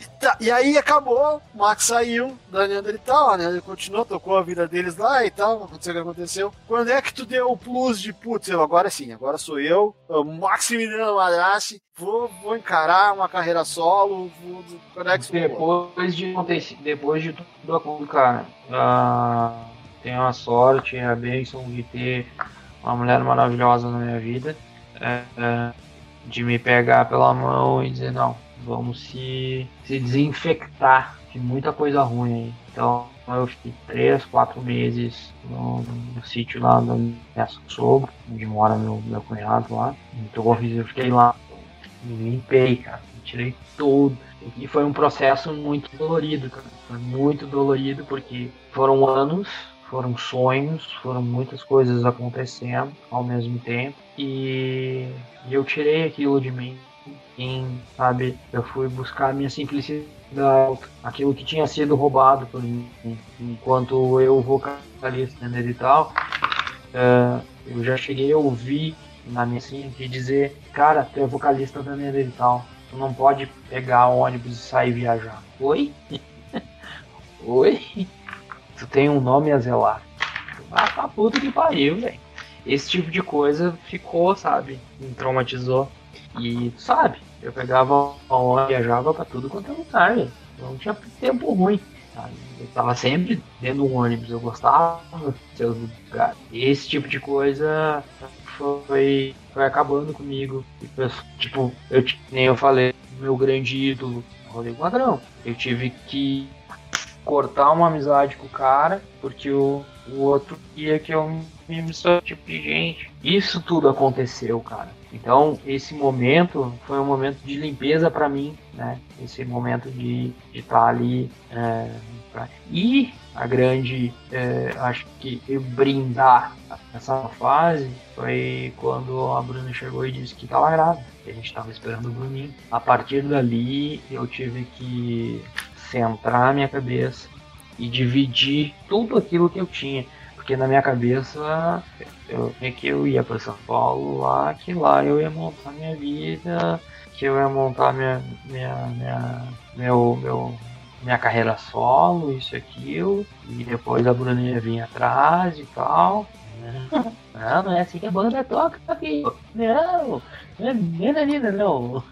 E, tá- e aí acabou, o Max saiu da Neandertal, né? Ele continuou, tocou a vida deles lá e tal, aconteceu o que aconteceu. Quando é que tu deu o plus de putz, eu agora sim, agora sou eu, o Maximiliano Madrassi, vou, vou encarar uma carreira solo, vou, quando é que? Depois de acontecer, depois de tudo aquilo, cara, ah, tenho a sorte, a bênção de ter uma mulher maravilhosa na minha vida, é, é, de me pegar pela mão e dizer, não, vamos se, se desinfectar de muita coisa ruim aí. Então eu fiquei três, quatro meses no, no sítio lá da minha sogra, onde mora meu, meu cunhado lá. Então eu fiquei lá, limpei, cara, tirei tudo. E foi um processo muito dolorido, cara. Foi muito dolorido porque foram anos, foram sonhos, foram muitas coisas acontecendo ao mesmo tempo. E eu tirei aquilo de mim. Em, sabe, eu fui buscar a minha simplicidade, aquilo que tinha sido roubado por mim. Enquanto eu vocalista né, e tal, eh, eu já cheguei a ouvir na minha assim, de dizer, cara, tu é vocalista da Neandertal, tu não pode pegar ônibus e sair viajar. Oi? [LAUGHS] Oi? Tu tem um nome a zelar. Ah, tá puta que pariu, velho. Esse tipo de coisa ficou, sabe? Me traumatizou. E, sabe, eu pegava ônibus, viajava pra tudo quanto é lugar. Não tinha tempo ruim. sabe? Eu tava sempre dentro de um ônibus, eu gostava de seus lugares. Esse tipo de coisa foi, foi acabando comigo. Tipo, eu, nem eu falei, meu grande ídolo, Rodrigo Ladrão. Eu tive que cortar uma amizade com o cara, porque o, o outro queria que eu me misturasse tipo de gente. Isso tudo aconteceu, cara. Então, esse momento foi um momento de limpeza pra mim, né? Esse momento de estar ali. é, pra- E a grande, é, acho que brindar essa fase foi quando a Bruna chegou e disse que estava grávida. A gente estava esperando o Bruninho. A partir dali, eu tive que centrar a minha cabeça e dividir tudo aquilo que eu tinha. Porque na minha cabeça eu é que eu ia para São Paulo lá, que lá eu ia montar minha vida, que eu ia montar minha, minha, minha meu, meu, minha carreira solo, isso e aquilo, e depois a Bruna ia vir atrás e tal. Não, [LAUGHS] não é assim que a banda toca, filho. Não, não é bem não.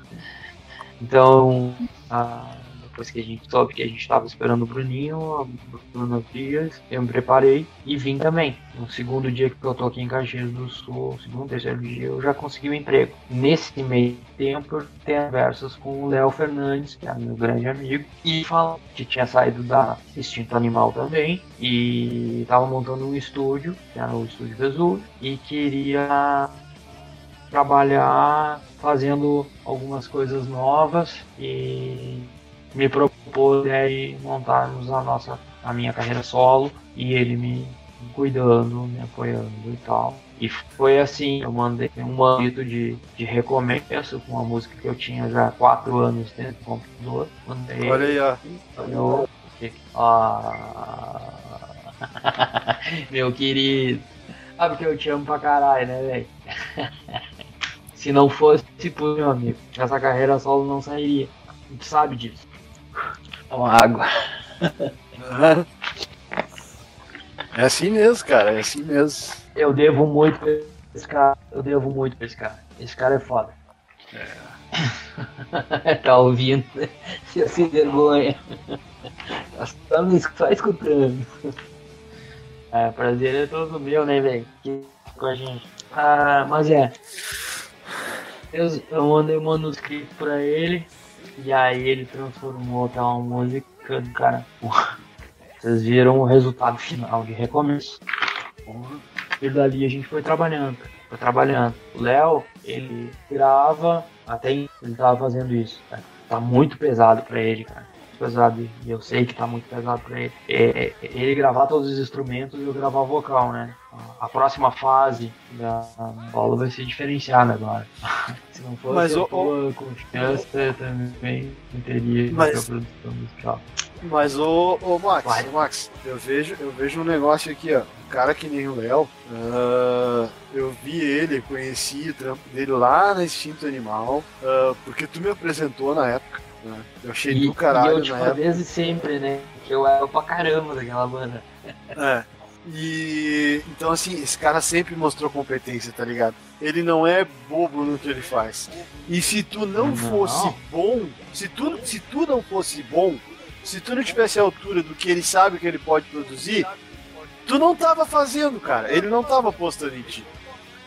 Então, a, depois que a gente soube que a gente estava esperando o Bruninho, a Bruna Dias, eu me preparei e vim também. No segundo dia que eu tô aqui em Caxias do Sul, segundo, terceiro dia, eu já consegui um emprego. Nesse meio tempo, eu tenho conversas com o Léo Fernandes, que é meu grande amigo, e falou que tinha saído da Instinto Animal também, e estava montando um estúdio, que era o Estúdio Vesúvio, e queria trabalhar fazendo algumas coisas novas e me propôs aí montarmos a nossa a minha carreira solo e ele me cuidando, me apoiando e tal. E foi assim, eu mandei um manito de, de recomeço com uma música que eu tinha já há quatro anos dentro do computador. Mandei Olha aí, ó. Eu, ah, [LAUGHS] meu querido. Sabe que eu te amo pra caralho, né, velho? [LAUGHS] Se não fosse por meu amigo, essa carreira solo não sairia. Tu sabe disso. Uma água. [LAUGHS] É assim mesmo, cara, é assim mesmo. Eu devo muito pra esse cara. Eu devo muito pra esse cara. Esse cara é foda. É. [LAUGHS] tá ouvindo, né? Se sem vergonha. Estamos só escutando. É, prazer é todo meu, né, velho? Com a gente. Ah, mas é. Eu, eu mandei um manuscrito pra ele. E aí ele transformou até uma música do cara. Vocês viram o resultado final de recomeço. E dali a gente foi trabalhando. Foi trabalhando. O Léo, ele grava, até ele tava fazendo isso. Cara. Tá muito pesado pra ele, cara. Pesado, e eu sei que tá muito pesado pra ele. É, ele gravar todos os instrumentos e eu gravar vocal, né? A próxima fase da bola vai ser diferenciada agora. [LAUGHS] Se não fosse Mas a o- tua confiança, também não teria Mas- produção musical. Mas ô, ô Max, Vai. Max, eu vejo, eu vejo um negócio aqui, ó. Um cara que nem o Léo, ah, eu vi ele, conheci o trampo dele lá na Instinto Animal, ah, porque tu me apresentou na época. né? Eu achei E, do caralho e eu, tipo, na época. desde sempre, né? Que eu era pra caramba daquela banda. É. E então assim, esse cara sempre mostrou competência, tá ligado? Ele não é bobo no que ele faz. E se tu não, Não. fosse bom, se tu, se tu não fosse bom, se tu não tivesse a altura do que ele sabe que ele pode produzir, tu não tava fazendo, cara. Ele não tava apostando em ti.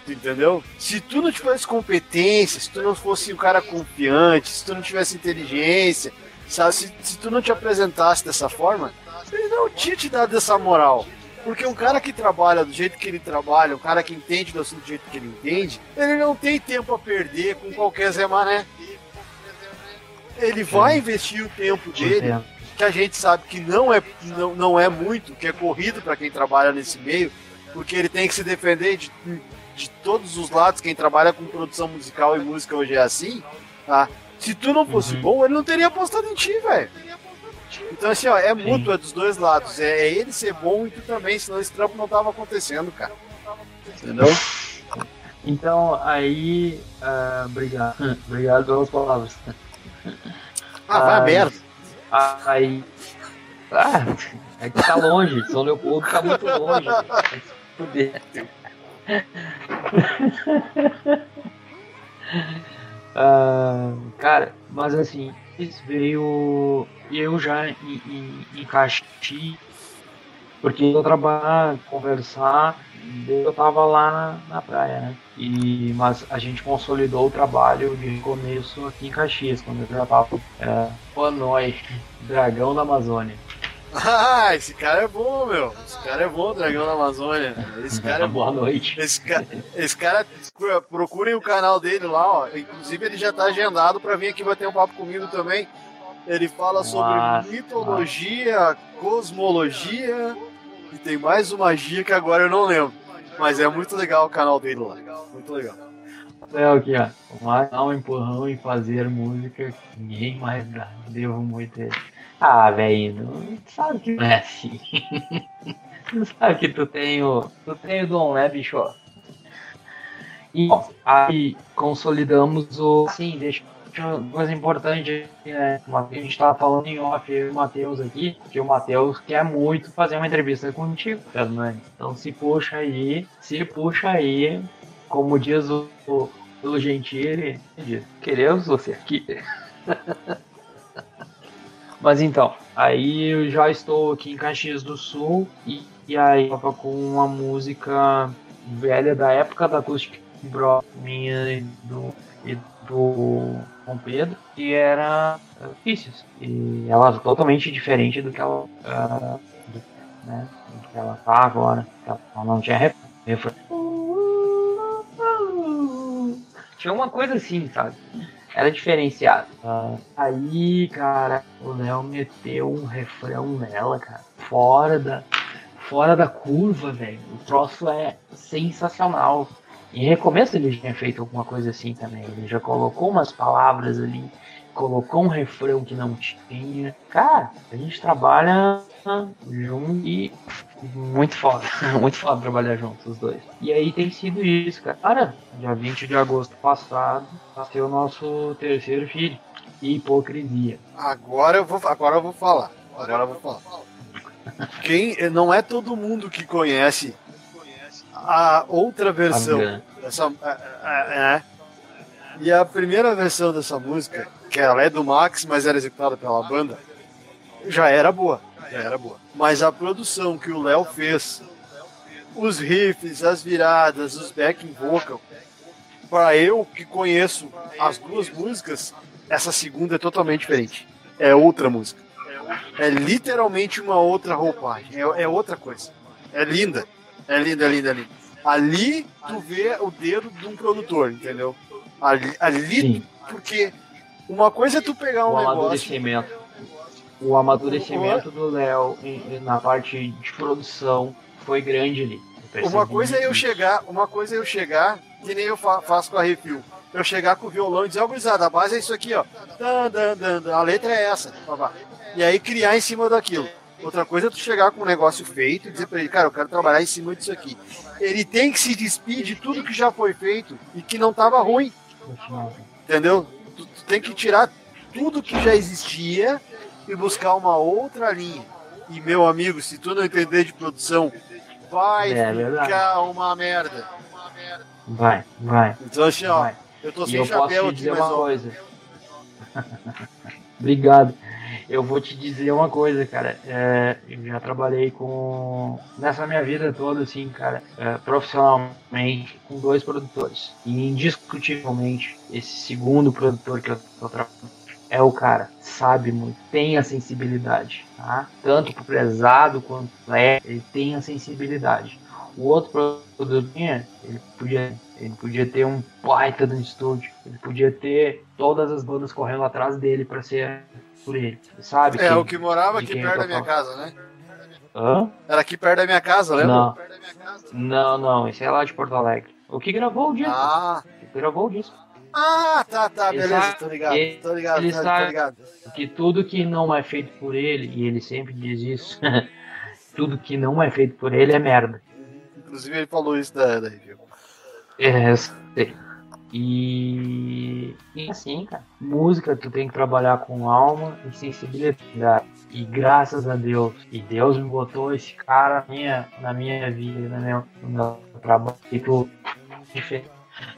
Entendeu? Se tu não tivesse competência, se tu não fosse um cara confiante, se tu não tivesse inteligência, sabe? Se, se tu não te apresentasse dessa forma, ele não tinha te dado essa moral. Porque um cara que trabalha do jeito que ele trabalha, um cara que entende do assunto do jeito que ele entende, ele não tem tempo a perder com qualquer Zé Mané. Ele vai investir o tempo dele, que a gente sabe que não é, não, não é muito, que é corrido para quem trabalha nesse meio, porque ele tem que se defender de, de todos os lados. Quem trabalha com produção musical e música hoje é assim, tá? Se tu não fosse Uhum. bom, ele não teria apostado em ti, velho. Então, assim, ó, é mútuo, é dos dois lados. É, é ele ser bom e tu também, senão esse trampo não tava acontecendo, cara. Entendeu? Então, aí. ah, obrigado. [LAUGHS] obrigado pelas palavras. Ah, vai a Ah, merda. Ah, Aí. Ah, é que tá longe. São Leopoldo tá muito longe. Fuder. [LAUGHS] Ah, cara, mas assim, isso veio eu já em, em, em Caxias, porque eu trabalhar, conversar, eu tava lá na, na praia, né? E, mas a gente consolidou o trabalho de começo aqui em Caxias, quando eu já tava. Era Hanoi, Dragão da Amazônia. Ah, esse cara é bom, meu. Esse cara é bom, Dragão da Amazônia. Esse cara é [LAUGHS] Boa bom. noite. Esse cara, esse cara, procurem o canal dele lá, ó. Inclusive, ele já tá agendado pra vir aqui bater um papo comigo também. Ele fala sobre Nossa. mitologia, cosmologia e tem mais uma magia que agora eu não lembro. Mas é muito legal o canal dele lá. Muito legal. É o que, ó. Dar um empurrão e fazer música que ninguém mais dá. Devo muito ele. Ah, velho, sabe que não é assim. [LAUGHS] Tu sabe que tu tem o, tu tem o dom, né, bicho? E aí consolidamos o. Sim, deixa uma coisa importante, né? A gente tava falando em off, eu e o Matheus aqui, que o Matheus quer muito fazer uma entrevista contigo, Fernando. Então se puxa aí, se puxa aí, como diz o, o, o Gentili, queremos você aqui. [LAUGHS] Mas então, aí eu já estou aqui em Caxias do Sul e, e aí tava com uma música velha da época da Acoustic Bro minha e do, e do Dom Pedro, que era uh, Vícios. E ela é totalmente diferente do que ela, uh, né, do que ela tá agora. Ela não tinha refrão. Tinha uma coisa assim, sabe? Era diferenciado. Uh, aí, cara, o Léo meteu um refrão nela, cara. Fora da, fora da curva, velho. O troço é sensacional. Em recomeço ele já tinha feito alguma coisa assim também. Ele já colocou umas palavras ali, colocou um refrão que não tinha. Cara, a gente trabalha junto e muito foda. [LAUGHS] Muito foda trabalhar juntos os dois. E aí tem sido isso, cara. Cara, dia 20 de agosto passado, nasceu o nosso terceiro filho. Hipocrisia. Agora eu vou, agora eu vou falar. Agora eu vou falar. Quem não é todo mundo que conhece a outra versão dessa é, é, é, e a primeira versão dessa música, que ela é do Max, mas era executada pela banda, já era boa, já era boa. Mas a produção que o Léo fez, os riffs, as viradas, os backing vocal, para eu que conheço as duas músicas, essa segunda é totalmente diferente. É outra música. É literalmente uma outra roupagem. É, é outra coisa. É linda. É linda, é linda, é linda. Ali tu vê o dedo de um produtor, entendeu? Ali, ali porque uma coisa é tu pegar um o negócio. O amadurecimento do Léo na parte de produção foi grande ali. Uma coisa é eu chegar, uma coisa é eu chegar, que nem eu faço com a Refil. Eu chegar com o violão e dizer, ó, oh, a base é isso aqui, ó. Dan, dan, dan, dan, a letra é essa. E aí criar em cima daquilo. Outra coisa é tu chegar com um negócio feito e dizer pra ele, cara, eu quero trabalhar em cima disso aqui. Ele tem que se despedir de tudo que já foi feito e que não estava ruim. Entendeu? Tu, tu, tem que tirar tudo que já existia e buscar uma outra linha. E meu amigo, se tu não entender de produção, vai é, ficar uma merda. Vai, vai. Então assim, ó, vai. eu tô sem eu chapéu posso te dizer aqui, uma coisa. [LAUGHS] Obrigado. Eu vou te dizer uma coisa, cara. É, eu já trabalhei com. Nessa minha vida toda, assim, cara, é, profissionalmente, com dois produtores. E indiscutivelmente, esse segundo produtor que eu tô trabalhando é o cara, sabe muito, tem a sensibilidade, tá? Tanto pro prezado quanto é, ele tem a sensibilidade. O outro produtinho, ele podia, ele podia ter um baita de estúdio, ele podia ter todas as bandas correndo atrás dele para ser por ele, sabe? É, o que morava aqui perto da minha casa, né? Hã? Era aqui perto da minha casa, lembra? Não. Não, não, esse é lá de Porto Alegre. O que gravou o disco? Ah. O que gravou o disco. Ah, tá, tá, ele beleza, sabe, tô ligado, ele, tô ligado, ele tá, sabe tô ligado. Que tudo que não é feito por ele, e ele sempre diz isso, [LAUGHS] tudo que não é feito por ele é merda. Inclusive ele falou isso da, da review. É, sei. E, e assim, cara, música tu tem que trabalhar com alma e sensibilidade. E graças a Deus, e Deus me botou esse cara na minha, na minha vida, no meu, no meu trabalho. E tu,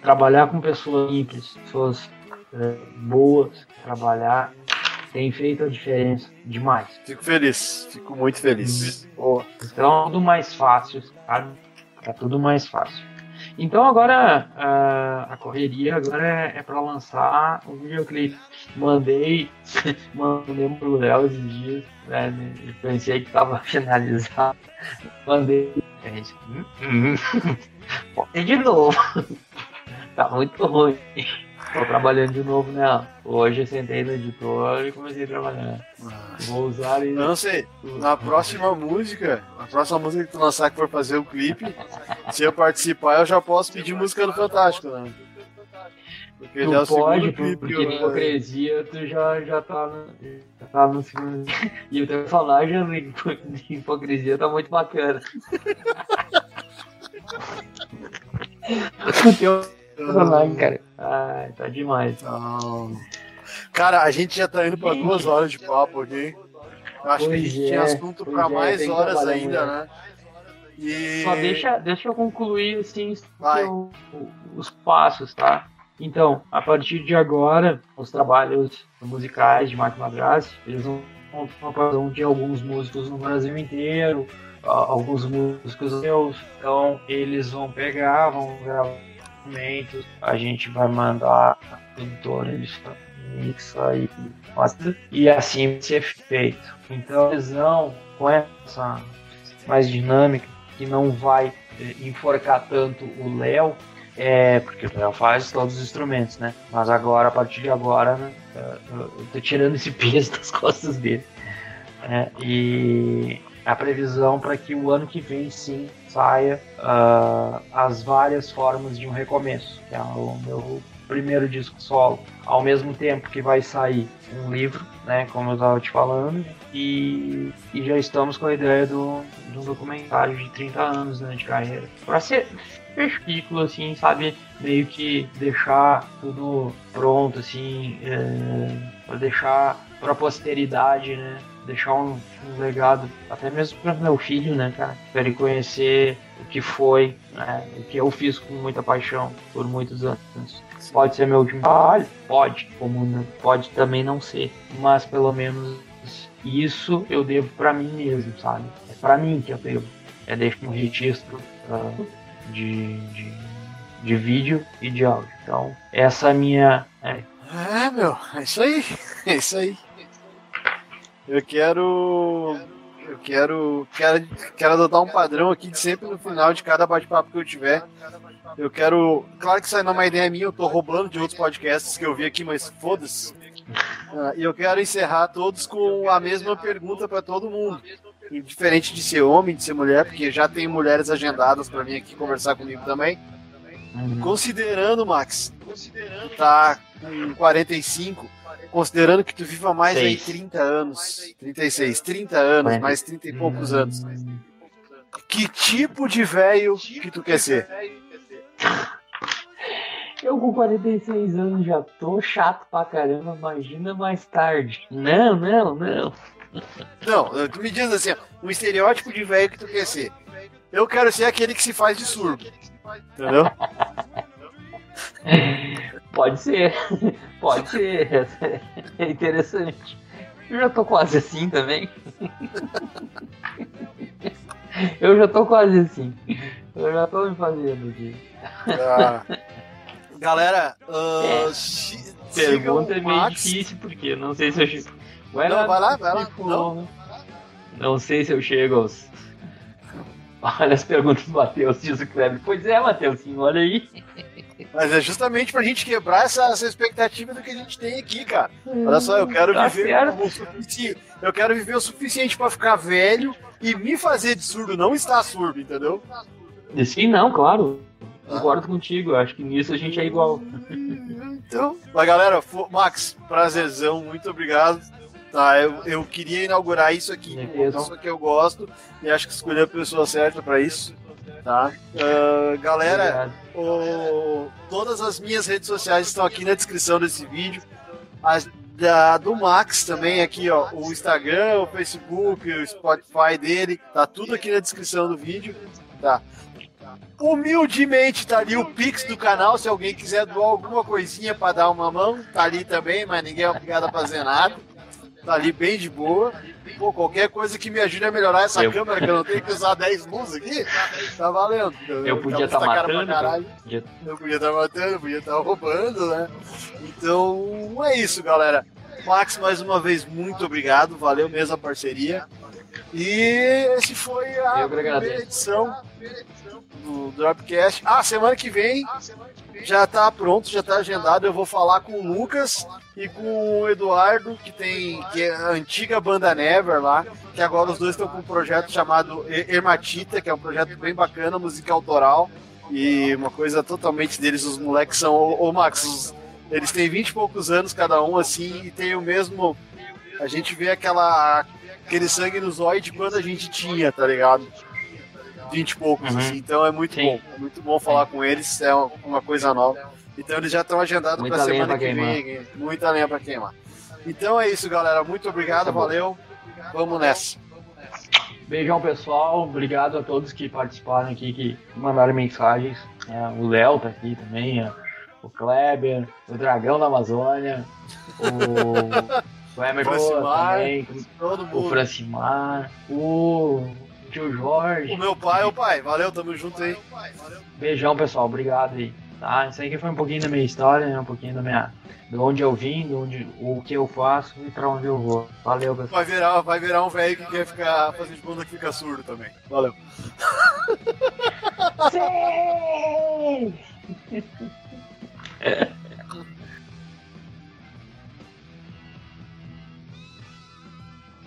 trabalhar com pessoas simples, pessoas é, boas, trabalhar tem feito a diferença demais. Fico feliz, fico muito feliz. Uhum. Então é tudo mais fácil, sabe? É tudo mais fácil. Então agora a, a correria agora é, é para lançar o videoclipe. Mandei, [LAUGHS] mandei pro Léo esses dias, né? Pensei que tava [LAUGHS] finalizado. Mandei. Gente, hum, hum, [LAUGHS] de novo. tá muito ruim. Tô trabalhando de novo nela. Hoje eu sentei no editor e comecei a trabalhar. Ah. Vou usar isso. Não sei. Na próxima música, na próxima música que tu lançar que for fazer o clipe, se eu participar, eu já posso pedir música do Fantástico, né? Porque Tu já é o pode, segundo clipe, porque eu- hipocrisia tu já, já tá no, já tá no segundo. E o teu personagem de hipo- de hipocrisia tá muito bacana. [LAUGHS] o teu personagem, cara. Ai, tá demais. Não. Cara, a gente já tá indo pra duas horas de papo aqui. Eu acho que a Pois gente é, tinha assunto pois pra é, mais horas ainda, né? E... Só deixa, deixa eu concluir assim os passos, tá? Então, a partir de agora, os trabalhos musicais de Mark Madrassi, eles vão participação de alguns músicos no Brasil inteiro, alguns músicos meus, então eles vão pegar, vão gravar instrumentos, a gente vai mandar a produtora, eles mixa e mostra, e assim ser feito. Então, eles vão com essa mais dinâmica, que não vai eh, enforcar tanto o Léo, é, porque o Léo faz todos os instrumentos, né? Mas agora, a partir de agora, né, eh, eu tô tirando esse [LAUGHS] peso das costas dele. É, e a previsão para que o ano que vem sim saia ah, as várias formas de um recomeço, que é o meu primeiro disco solo, ao mesmo tempo que vai sair um livro, né, como eu estava te falando, e, e já estamos com a ideia do, do documentário de 30 anos né, de carreira. Para ser fechar o ciclo, assim, sabe? Meio que deixar tudo pronto, assim, é, para deixar para posteridade, né? Deixar um, um legado, até mesmo para meu filho, né, cara? Para ele conhecer o que foi, né? O que eu fiz com muita paixão por muitos anos. Pode ser meu último trabalho? Pode. Como pode também não ser. Mas pelo menos isso eu devo pra mim mesmo, sabe? É pra mim que eu devo. É deixar um registro ah, de, de, de vídeo e de áudio. Então, essa é a minha. É, É, meu, é isso aí. [LAUGHS] É isso aí. Eu quero. Eu quero, quero. Quero adotar um padrão aqui de sempre no final de cada bate-papo que eu tiver. Eu quero. Claro que isso aí não é uma ideia minha, eu tô roubando de outros podcasts que eu vi aqui, mas foda-se. Ah, E eu quero encerrar todos com a mesma pergunta para todo mundo. Indiferente de ser homem, de ser mulher, porque já tem mulheres agendadas para vir aqui conversar comigo também. uhum. Considerando, Max, tá com 45, considerando que tu viva mais aí Seis. 30 anos, 36, 30 anos, Quarenta. mais 30 e poucos anos, que tipo de velho que tu quer ser? Eu com 46 anos já tô chato pra caramba, imagina mais tarde. Não, não, não. Não, tu me diz assim, ó, um estereótipo de velho que tu quer ser. Eu quero ser aquele que se faz de surdo. Entendeu? [LAUGHS] Pode ser, [LAUGHS] pode ser. É interessante. Eu já tô quase assim também. [LAUGHS] Eu já tô quase assim. Eu já tô me fazendo aqui. Ah. Galera, ah, É. Pergunta é meio Max. difícil, porque não sei se eu chego. Vai Não, vai lá, vai lá. tipo, Não. não sei se eu chego aos. Olha as perguntas do Matheus, diz o Kleber. Pois é, Matheusinho, olha aí. Mas é justamente pra gente quebrar essa, essa expectativa do que a gente tem aqui, cara. Olha só, eu quero Tá viver certo. o suficiente. Eu quero viver o suficiente pra ficar velho e me fazer de surdo, não estar surdo, entendeu? Sim, não, claro. Concordo contigo, acho que nisso a gente é igual. Então, mas galera, Max, prazerzão, muito obrigado. Tá, eu, eu queria inaugurar isso aqui com pessoa que eu gosto e acho que escolhi a pessoa certa pra isso. Tá? Ah, galera. O- todas as minhas redes sociais estão aqui na descrição desse vídeo. As da, do Max também aqui, ó. O Instagram, o Facebook, o Spotify dele. Tá tudo aqui na descrição do vídeo. Tá. Humildemente tá ali o Pix do canal. Se alguém quiser doar alguma coisinha para dar uma mão, tá ali também, mas ninguém é obrigado a fazer nada. Tá ali bem de boa. Pô, qualquer coisa que me ajude a melhorar essa Eu- câmera, que eu não tenho que usar 10 luzes aqui, tá valendo. Eu podia Tá estar pra matando. podia- Eu podia estar matando, eu podia estar roubando, né? Então é isso, galera. Max, mais uma vez, muito obrigado. Valeu mesmo a parceria. E esse foi a Eu primeira agradeço. edição do Dropcast. Ah, semana que vem já tá pronto, já tá agendado. Eu vou falar com o Lucas e com o Eduardo, que tem que é a antiga banda Never lá, que agora os dois estão com um projeto chamado E- Ermatita, que é um projeto bem bacana, música autoral. E uma coisa totalmente deles, os moleques são. Ô, ô Max, os- eles têm 20 e poucos anos cada um, assim, e tem o mesmo. A gente vê aquela. aquele sangue no zóio de quando a gente tinha, tá ligado? 20 e poucos, Uhum. assim. Então é muito Sim. bom. É muito bom falar com eles, é uma, uma coisa nova. Então eles já estão agendados lenha semana que vem. Muita lenha pra queimar. Então é isso, galera. Muito obrigado, Tá valeu. Vamos nessa. Beijão, pessoal. Obrigado a todos que participaram aqui, que mandaram mensagens. É, o Léo tá aqui também, é, o Kleber, o Dragão da Amazônia, o, [LAUGHS] o Emerson também, o. Francimar, o tio Jorge. O meu pai, ô pai. Valeu, tamo junto aí. Beijão, pessoal. Obrigado aí. Tá? Isso aqui foi um pouquinho da minha história, né? Um pouquinho da minha. De onde eu vim, de onde, o que eu faço e pra onde eu vou. Valeu, pessoal. Vai virar, vai virar um velho que quer ficar fazendo bunda que fica surdo também. Valeu. [LAUGHS] [LAUGHS] Sim!